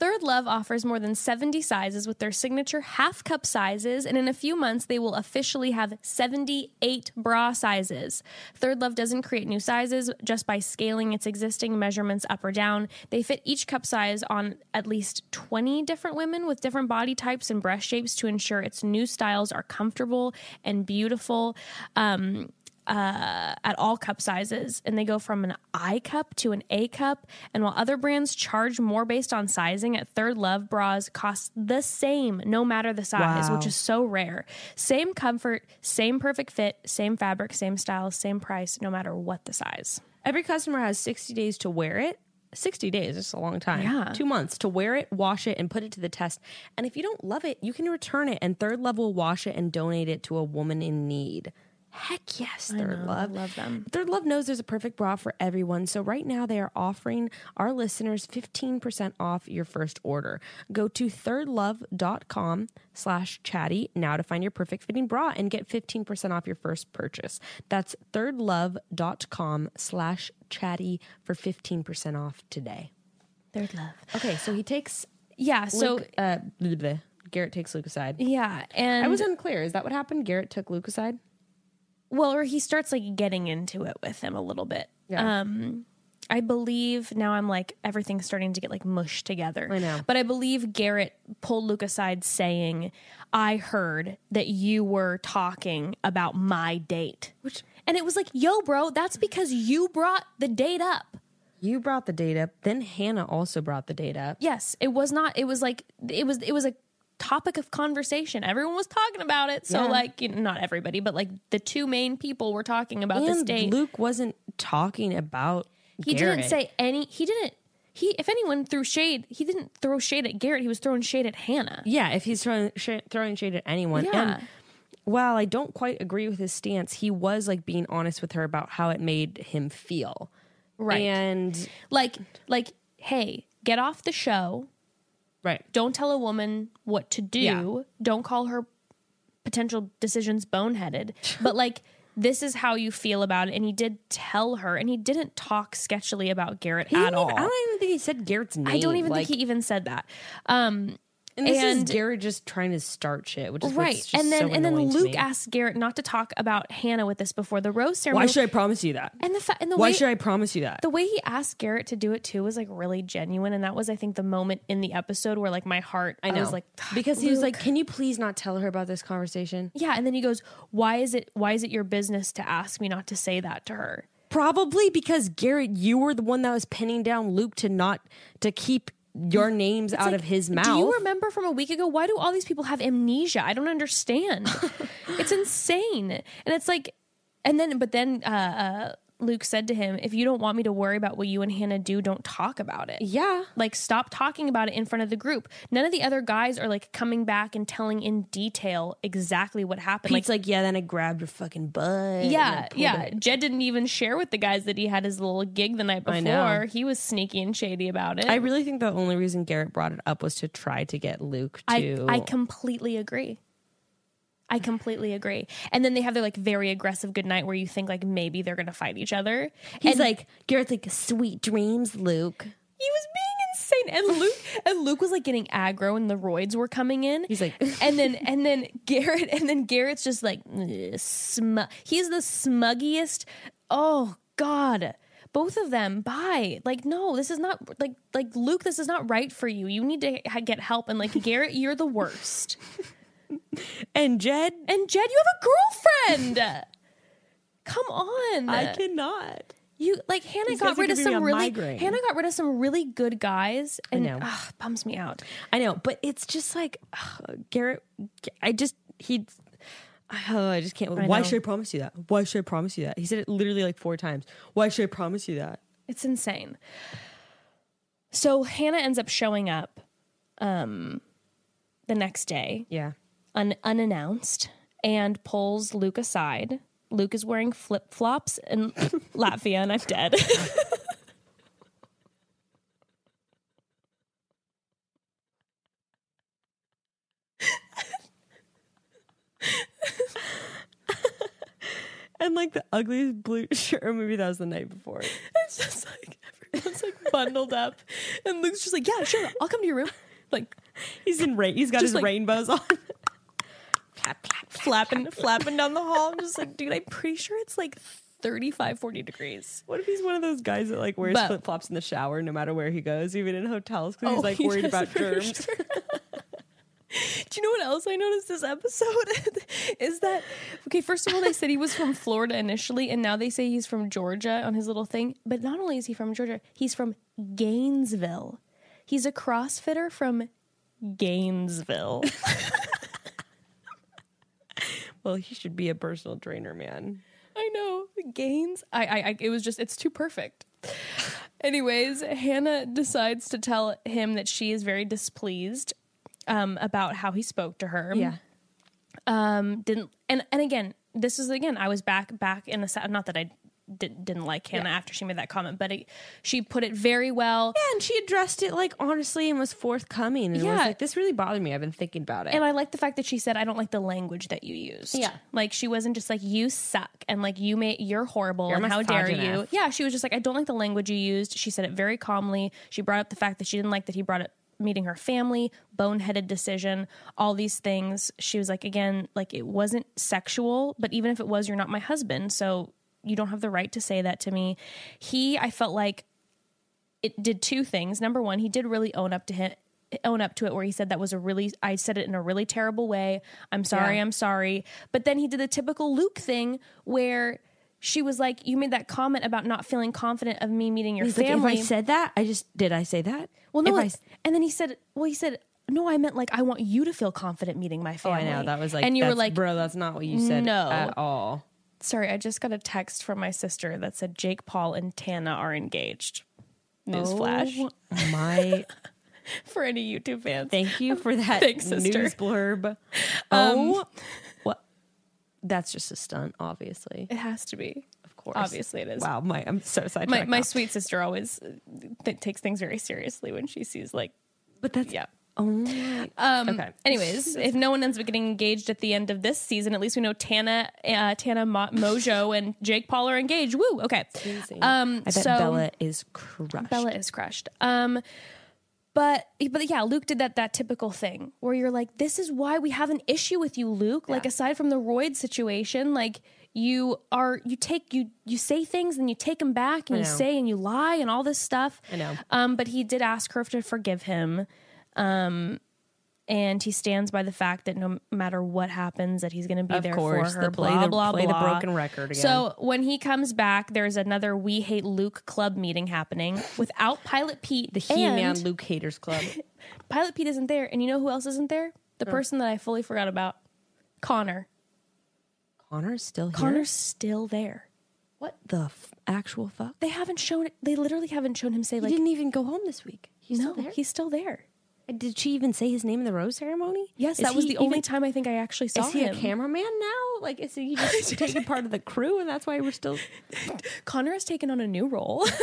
Third Love offers more than 70 sizes with their signature half cup sizes, and in a few months, they will officially have 78 bra sizes. Third Love doesn't create new sizes just by scaling its existing measurements up or down. They fit each cup size on at least 20 different women with different body types and breast shapes to ensure its new styles are comfortable and beautiful. Um, uh, at all cup sizes, and they go from an I cup to an A cup. And while other brands charge more based on sizing, at Third Love bras cost the same no matter the size, Wow. which is so rare. Same comfort, same perfect fit, same fabric, same style, same price, no matter what the size. Every customer has 60 days to wear it. 60 days is a long time. Yeah. Two months to wear it, wash it, and put it to the test. And if you don't love it, you can return it, and Third Love will wash it and donate it to a woman in need. Heck yes, Third Love. love them. Third Love knows there's a perfect bra for everyone. So right now they are offering our listeners 15% off your first order. Go to thirdlove.com slash chatty now to find your perfect fitting bra and get 15% off your first purchase. That's thirdlove.com slash chatty for 15% off today. Third Love. Okay, so he takes Yeah, so Luke, uh. Garrett takes Luke aside. yeah, and I was unclear. Is that what happened? Garrett took Luke aside? Well, or he starts like getting into it with him a little bit. Yeah. Um, I believe now I'm like everything's starting to get like mushed together. I know. But I believe Garrett pulled Luke aside saying, I heard that you were talking about my date. Which- and it was like, yo, bro, that's because you brought the date up. You brought the date up. Then Hannah also brought the date up. Yes. It was not, it was like it was it was a topic of conversation. Everyone was talking about it. So Yeah. like you know, not everybody, but like the two main people were talking about this and date. Luke wasn't talking about He Garrett. didn't say any. He didn't. He, if anyone threw shade, he didn't throw shade at Garrett. He was throwing shade at Hannah. Yeah, if he's throwing sh- throwing shade at anyone. Yeah. And while I don't quite agree with his stance, he was like being honest with her about how it made him feel. Right. And Like, like, hey, get off the show. Right. Don't tell a woman what to do. Yeah. Don't call her potential decisions boneheaded. but like, this is how you feel about it. And he did tell her, and he didn't talk sketchily about Garrett He at all. even- I don't even think he said Garrett's name. I don't even Like, think he even said that. Um, And this and- is Garrett just trying to start shit, which is right. And then so and then Luke asked Garrett not to talk about Hannah with this before the rose ceremony. "Why should I promise you that? and the fa- and the Why way should I promise you that?" the way he asked Garrett to do it too was like really genuine, and that was I think the moment in the episode where like my heart I, I was like ah, because he was like, "Can you please not tell her about this conversation?" yeah, and then he goes, why is it why is it your business to ask me not to say that to her? Probably because Garrett, you were the one that was pinning down Luke to not to keep your names out Like, of his mouth. Do you remember from a week ago? Why do all these people have amnesia? I don't understand. it's insane, and it's like and then but then uh, uh, Luke said to him, "If you don't want me to worry about what you and Hannah do, don't talk about it." Yeah. Like stop talking about it in front of the group. None of the other guys are like coming back and telling in detail exactly what happened. Pete's like, yeah, then I grabbed your fucking butt. yeah, yeah. it." Jed didn't even share with the guys that he had his little gig the night I before. He was sneaky and shady about it. I really think the only reason Garrett brought it up was to try to get Luke I, to. I completely agree. I completely agree. And then they have their like very aggressive goodnight where you think like maybe they're gonna fight each other. He's And like, Garrett's like, sweet dreams, Luke. he was being insane. And Luke and Luke was like getting aggro and the roids were coming in. He's like, and then and then Garrett and then Garrett's just like smug. He's the smuggiest. Oh God. Both of them, bye. Like, no, this is not like like Luke. This is not right for you. You need to ha- get help. And like Garrett, you're the worst. and Jed, And Jed, you have a girlfriend. Come on. I cannot. You like Hannah These got rid of some really migraine. Hannah got rid of some really good guys and know. ugh, bums me out. I know, but it's just like ugh, Garrett. I just he. Oh, I just can't. I Why know. should I promise you that? Why should I promise you that? He said it literally like four times. Why should I promise you that? It's insane. So Hannah ends up showing up um the next day Yeah. Un- unannounced and pulls Luke aside. Luke is wearing flip flops in Latvia, and I'm dead. And like the ugliest blue shirt, or maybe that was the night before. it's just like everyone's like bundled up, and Luke's just like, "Yeah, sure, I'll come to your room." Like He's in rain. He's got his like- rainbows on. Flapping, flapping down the hall. I'm just like, dude, I'm pretty sure it's like 35, 40 degrees. What if he's one of those guys that like wears But- flip flops in the shower no matter where he goes, even in hotels, because Oh, he's like he worried does about for germs. sure. Do you know what else I noticed this episode? is that okay? First of all, they said he was from Florida initially, and now they say he's from Georgia on his little thing. But not only is he from Georgia, he's from Gainesville. He's a CrossFitter from Gainesville. Well, he should be a personal trainer, man. I know gains. I, I, I, it was just, it's too perfect. Anyways, Hannah decides to tell him that she is very displeased um, about how he spoke to her. Yeah. um didn't and and again this is again i was back back in the not that i did, didn't like hannah after she made that comment but it, she put it very well Yeah, and she addressed it like honestly and was forthcoming. And yeah, was like, this really bothered me. I've been thinking about it. and i like the fact that she said i don't like the language that you used Yeah. like she wasn't just like you suck and like you may you're horrible You're and how dare you yeah she was just like i don't like the language you used she said it very calmly she brought up the fact that she didn't like that he brought up meeting her family boneheaded decision all these things she was like again like it wasn't sexual but even if it was you're not my husband so you don't have the right to say that to me he i felt like it did two things number one he did really own up to him own up to it where he said that was a really i said it in a really terrible way i'm sorry Yeah. i'm sorry but then he did the typical luke thing where she was like you made that comment about not feeling confident of me meeting your He's like, family if I said that, I just did. I say that. well, no, If I and then he said, "Well, he said, no, I meant like I want you to feel confident meeting my oh, I know that was like, and you were like, bro, that's not what you said No. at all. "Sorry, I just got a text from my sister that said Jake Paul and Tana are engaged." Newsflash Oh, my, for any YouTube fans. thank you for that Thanks, sister. News blurb. Oh, what? That's just a stunt, obviously. it has to be. Of course, Obviously, it is. Wow, my I'm so My sidetracked. my now. sweet sister always uh, th- takes things very seriously when she sees like but that's yeah. Oh. Um, Okay. Anyways, if no one ends up getting engaged at the end of this season, at least we know Tana, uh, Tana Mo- Mojo, and Jake Paul are engaged. Woo. Okay. Um, I bet so Bella is crushed. Bella is crushed. Um, but but yeah, Luke did that that typical thing where you're like, this is why we have an issue with you, Luke. Like aside from the Royd situation, like you are you take you you say things and you take them back and you say and you lie and all this stuff. I know. Um, but he did ask her to forgive him. Um, and he stands by the fact that no matter what happens, that he's going to be Of there course, for her. the play blah the- blah play the broken record again. So when he comes back, there's another We Hate Luke club meeting happening without Pilot Pete. the He Man Luke Haters Club. Pilot Pete isn't there, and you know who else isn't there? The person that I fully forgot about, Connor. Connor's still here. Connor's still there. what the f- actual fuck? They haven't shown it. They literally haven't shown him say like. He didn't even go home this week. He's no, still there. he's still there. Did she even say his name in the rose ceremony? Yes, Is that was he the only even- time I think I actually saw Is he him. a cameraman now? Like, is he just taking part of the crew, and that's why we're still? Connor has taken on a new role.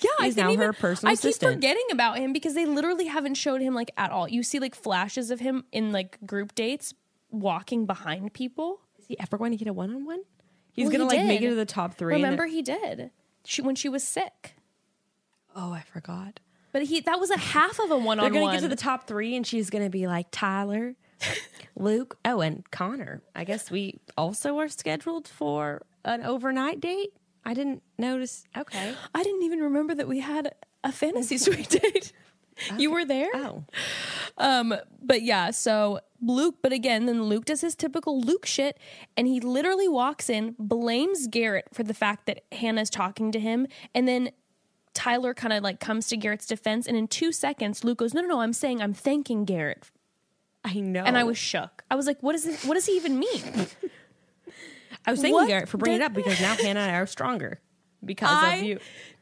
yeah, I He's didn't now even, her personal I keep forgetting about him because they literally haven't showed him like at all. You see like flashes of him in like group dates walking behind people. Is he ever going to get a one-on-one? He's Well, gonna he like make it to the top three. Remember, he did. She when she was sick, oh, I forgot. But he that was a half of a one on one. They're gonna get to the top three, and she's gonna be like Tyler, Luke, oh, and Connor. I guess we also are scheduled for an overnight date. I didn't notice. Okay. I didn't even remember that we had a fantasy suite date. You were there? Oh, Um, but yeah, so Luke, but again, then Luke does his typical Luke shit, and he literally walks in, blames Garrett for the fact that Hannah's talking to him, and then Tyler kind of like comes to Garrett's defense, and in two seconds, Luke goes, "No, no, no, I'm saying I'm thanking Garrett," I know. and I was shook. I was like, "What does it? What does he even mean?" I was thanking What Garrett for bringing did- it up because now Hannah and I are stronger because I of you.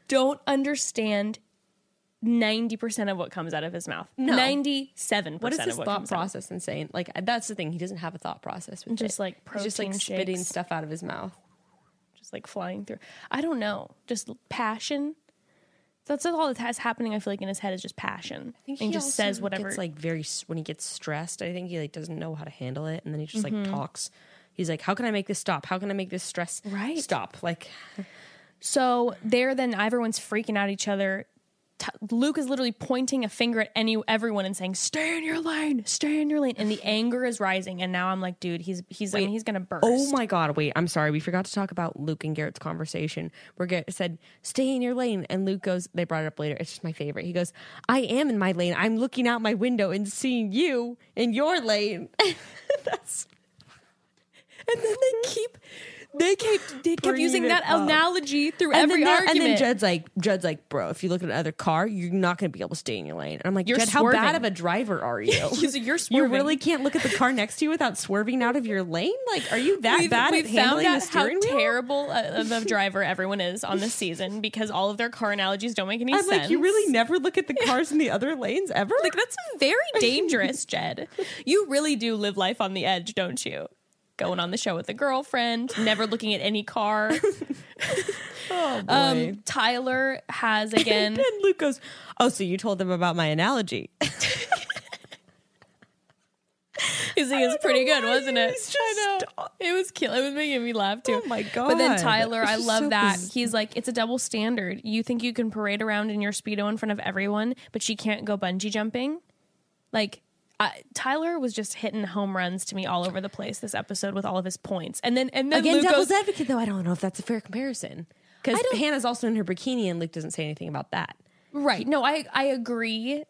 don't understand. Ninety percent of what comes out of his mouth. No. Ninety-seven What is his what thought out. process in saying? Like that's the thing. He doesn't have a thought process. With Just it. like He's just like protein spitting stuff out of his mouth. just like flying through. I don't know, just passion. So that's all that has happening. I feel like in his head is just passion. I think and he just says whatever. It's like very when he gets stressed. I think he like doesn't know how to handle it, and then he just Mm-hmm. like talks. He's like, "How can I make this stop? How can I make this stress Right. stop?" Like, so there, then everyone's freaking out each other. T- Luke is literally pointing a finger at any everyone and saying, "Stay in your lane, stay in your lane." And the anger is rising. And now I'm like, dude, he's he's I mean, he's gonna burst. oh my god! Wait, I'm sorry. We forgot to talk about Luke and Garrett's conversation where Garrett said, "Stay in your lane," and Luke goes. They brought it up later. It's just my favorite. He goes, "I am in my lane. I'm looking out my window and seeing you in your lane." That's And then they keep they kept they kept using that up. analogy through and every then, argument. and then Judd's like, Judd's like, bro, if you look at another car, you're not going to be able to stay in your lane. And I'm like, You're Judd, how bad of a driver are you? Like, "You're swerving. You really can't look at the car next to you without swerving out of your lane. Like, are you that We've- bad we've at handling the steering wheel? terrible of a driver everyone is on this season because all of their car analogies don't make any I'm sense. like, you really never look at the cars in the other lanes ever? like that's very dangerous, Jed. You really do live life on the edge, don't you? Going on the show with a girlfriend, never looking at any car. oh boy. Um, Tyler has again. and Luke goes, "Oh, so you told them about my analogy?" His thing is pretty good, wasn't it? It was kill. It was making me laugh too. Oh my god! But then Tyler, I love so that. biz- He's like, it's a double standard. You think you can parade around in your speedo in front of everyone, but she can't go bungee jumping. Like I, Tyler was just hitting home runs to me all over the place this episode with all of his points. And then and then Again, Luke devil's goes, advocate, though. I don't know if that's a fair comparison because Hannah's also in her bikini, and Luke doesn't say anything about that. right. No, I I agree,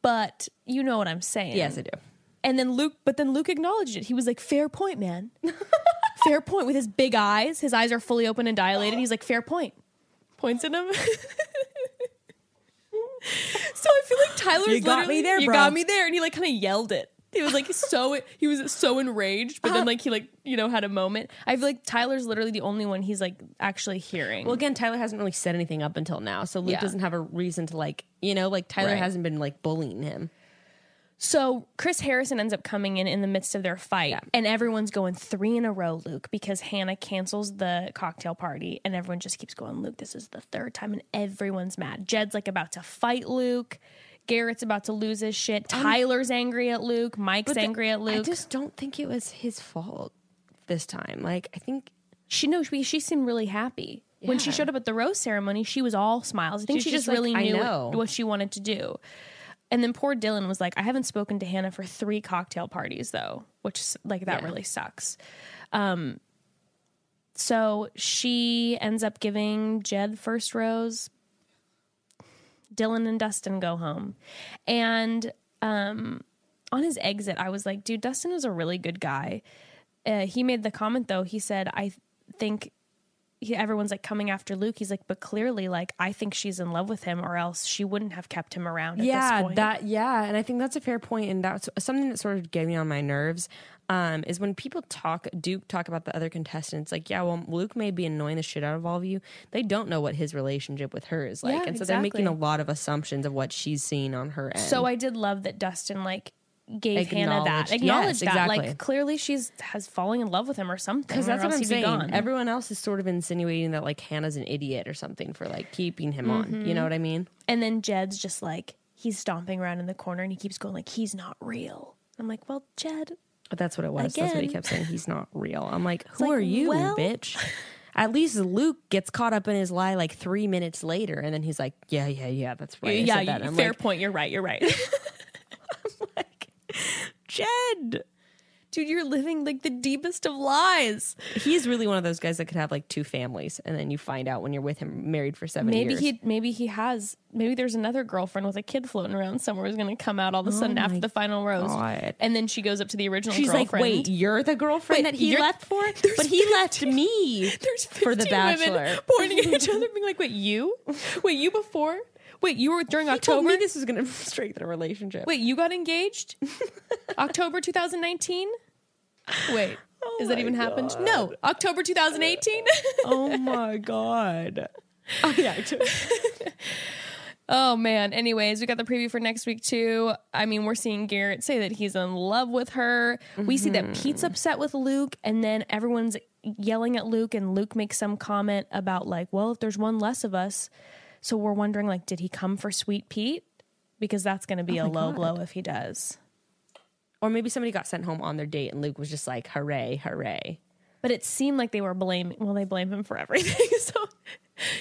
but you know what I'm saying. Yes, I do. And then Luke, but then Luke acknowledged it. He was like, "Fair point, man. fair point." With his big eyes, his eyes are fully open and dilated. He's like, "Fair point." Points at him. so I feel like Tyler's You got me literally- there, You bro." got me there, and he like kind of yelled it. He was like so he was so enraged, but Uh-huh. then like he like you know had a moment. I feel like Tyler's literally the only one he's like actually hearing. Well, again, Tyler hasn't really said anything up until now, so Luke Yeah. doesn't have a reason to like, you know, like Tyler Right. hasn't been like bullying him. So Chris Harrison ends up coming in in the midst of their fight, and everyone's going three in a row, Luke, because Hannah cancels the cocktail party, and everyone just keeps going, Luke, this is the third time, and everyone's mad. Jed's like about to fight Luke. Garrett's about to lose his shit. Um, Tyler's angry at Luke. Mike's angry at Luke. I just don't think it was his fault this time. Like, I think she knows she, she seemed really happy. When she showed up at the rose ceremony, she was all smiles. I think She's she just, just like, really knew what she wanted to do. And then poor Dylan was like, I haven't spoken to Hannah for three cocktail parties though, which like that Yeah. really sucks. Um so she ends up giving Jed first rose. Dylan and Dustin go home. And um on his exit, I was like, dude, Dustin is a really good guy. Uh, he made the comment though. He said, I think he, everyone's like coming after Luke. He's like, but clearly, like I think she's in love with him, or else she wouldn't have kept him around. At this yeah point. that yeah and i think that's a fair point and that's something that sort of gave me on my nerves um, is when people talk duke talk about the other contestants like yeah well luke may be annoying the shit out of all of you they don't know what his relationship with her is like Yeah, and so they're making a lot of assumptions of what she's seeing on her end So I did love that Dustin like gave Hannah that, Acknowledged- yes, that. exactly. Like clearly she's has fallen in love with him or something. because that's what i'm saying gone. everyone else is sort of insinuating that like hannah's an idiot or something for like keeping him on Mm-hmm. you know what i mean and then Jed's just like he's stomping around in the corner and he keeps going like he's not real. I'm like, well, Jed, But that's what it was. That's what he kept saying. He's not real. I'm like, who like, are you, well- bitch? At least Luke gets caught up in his lie like three minutes later, and then he's like, "Yeah, yeah, yeah, that's right." Yeah, fair like, point. You're right. You're right. Jed. Dude, you're living like the deepest of lies. He's really one of those guys that could have like two families, and then you find out when you're with him, married for seven Maybe years. he maybe he has maybe there's another girlfriend with a kid floating around somewhere who's gonna come out all of a oh sudden after Oh my the final rose. God. And then she goes up to the original She's like, "Wait, you're the girlfriend Wait, that he left for, but he left me There's for the 15 women Bachelor." pointing at each other, being like, "Wait, you? Wait, you before? Wait, you were during He told October? me this was going to strengthen a relationship. Wait, you got engaged? October 2019? Wait, oh has that my even happened? No, October 2018. oh my god. Oh yeah. Oh man. Anyways, we got the preview for next week too. I mean, we're seeing Garrett say that he's in love with her. We see that mm-hmm. Pete's upset with Luke, and then everyone's yelling at Luke, and Luke makes some comment about like, well, if there's one less of us, so we're wondering like, did he come for Sweet Pete? Because that's going to be oh a low God. blow if he does. Or maybe somebody got sent home on their date and Luke was just like, hooray, hooray. But it seemed like they were blaming. Well, they blame him for everything, so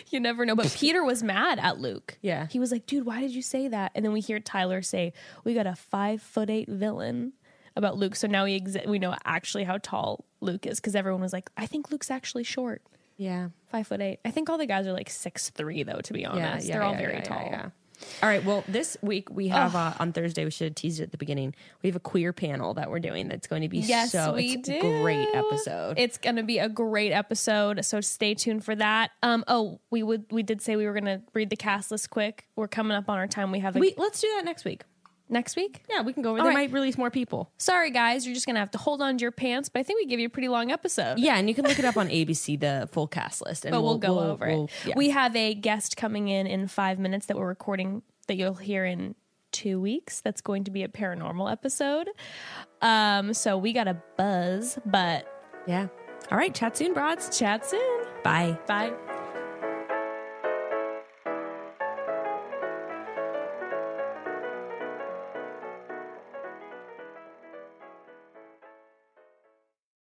you never know. But Peter was mad at Luke. Yeah. he was like, "Dude, why did you say that?" And then we hear Tyler say, "We got a five foot eight villain." About Luke, so now we exa- we know actually how tall Luke is because everyone was like, "I think Luke's actually short, Yeah. five foot eight. I think all the guys are like six three though. To be honest, they're all very tall. yeah. All right. Well, this week we have uh, on Thursday. We should have teased it at the beginning. We have a queer panel that we're doing. That's going to be Yes, so we it's do. a great episode. It's going to be a great episode, so stay tuned for that. Um, oh, we would we did say we were going to read the cast list quick. We're coming up on our time. We have a, we let's do that next week. Next week. Yeah, we can go over. All They right. might release more people. Sorry, guys, you're just going to have to hold on to your pants. But I think we give you a pretty long episode. Yeah, and you can look it up on ABC, the full cast list, and but we'll, go over we'll- it. yeah. We have a guest coming in in five minutes that we're recording that you'll hear in two weeks. That's going to be a paranormal episode. Um, so we got a buzz, but yeah. All right. Chat soon, broads. chat soon. Bye. Bye.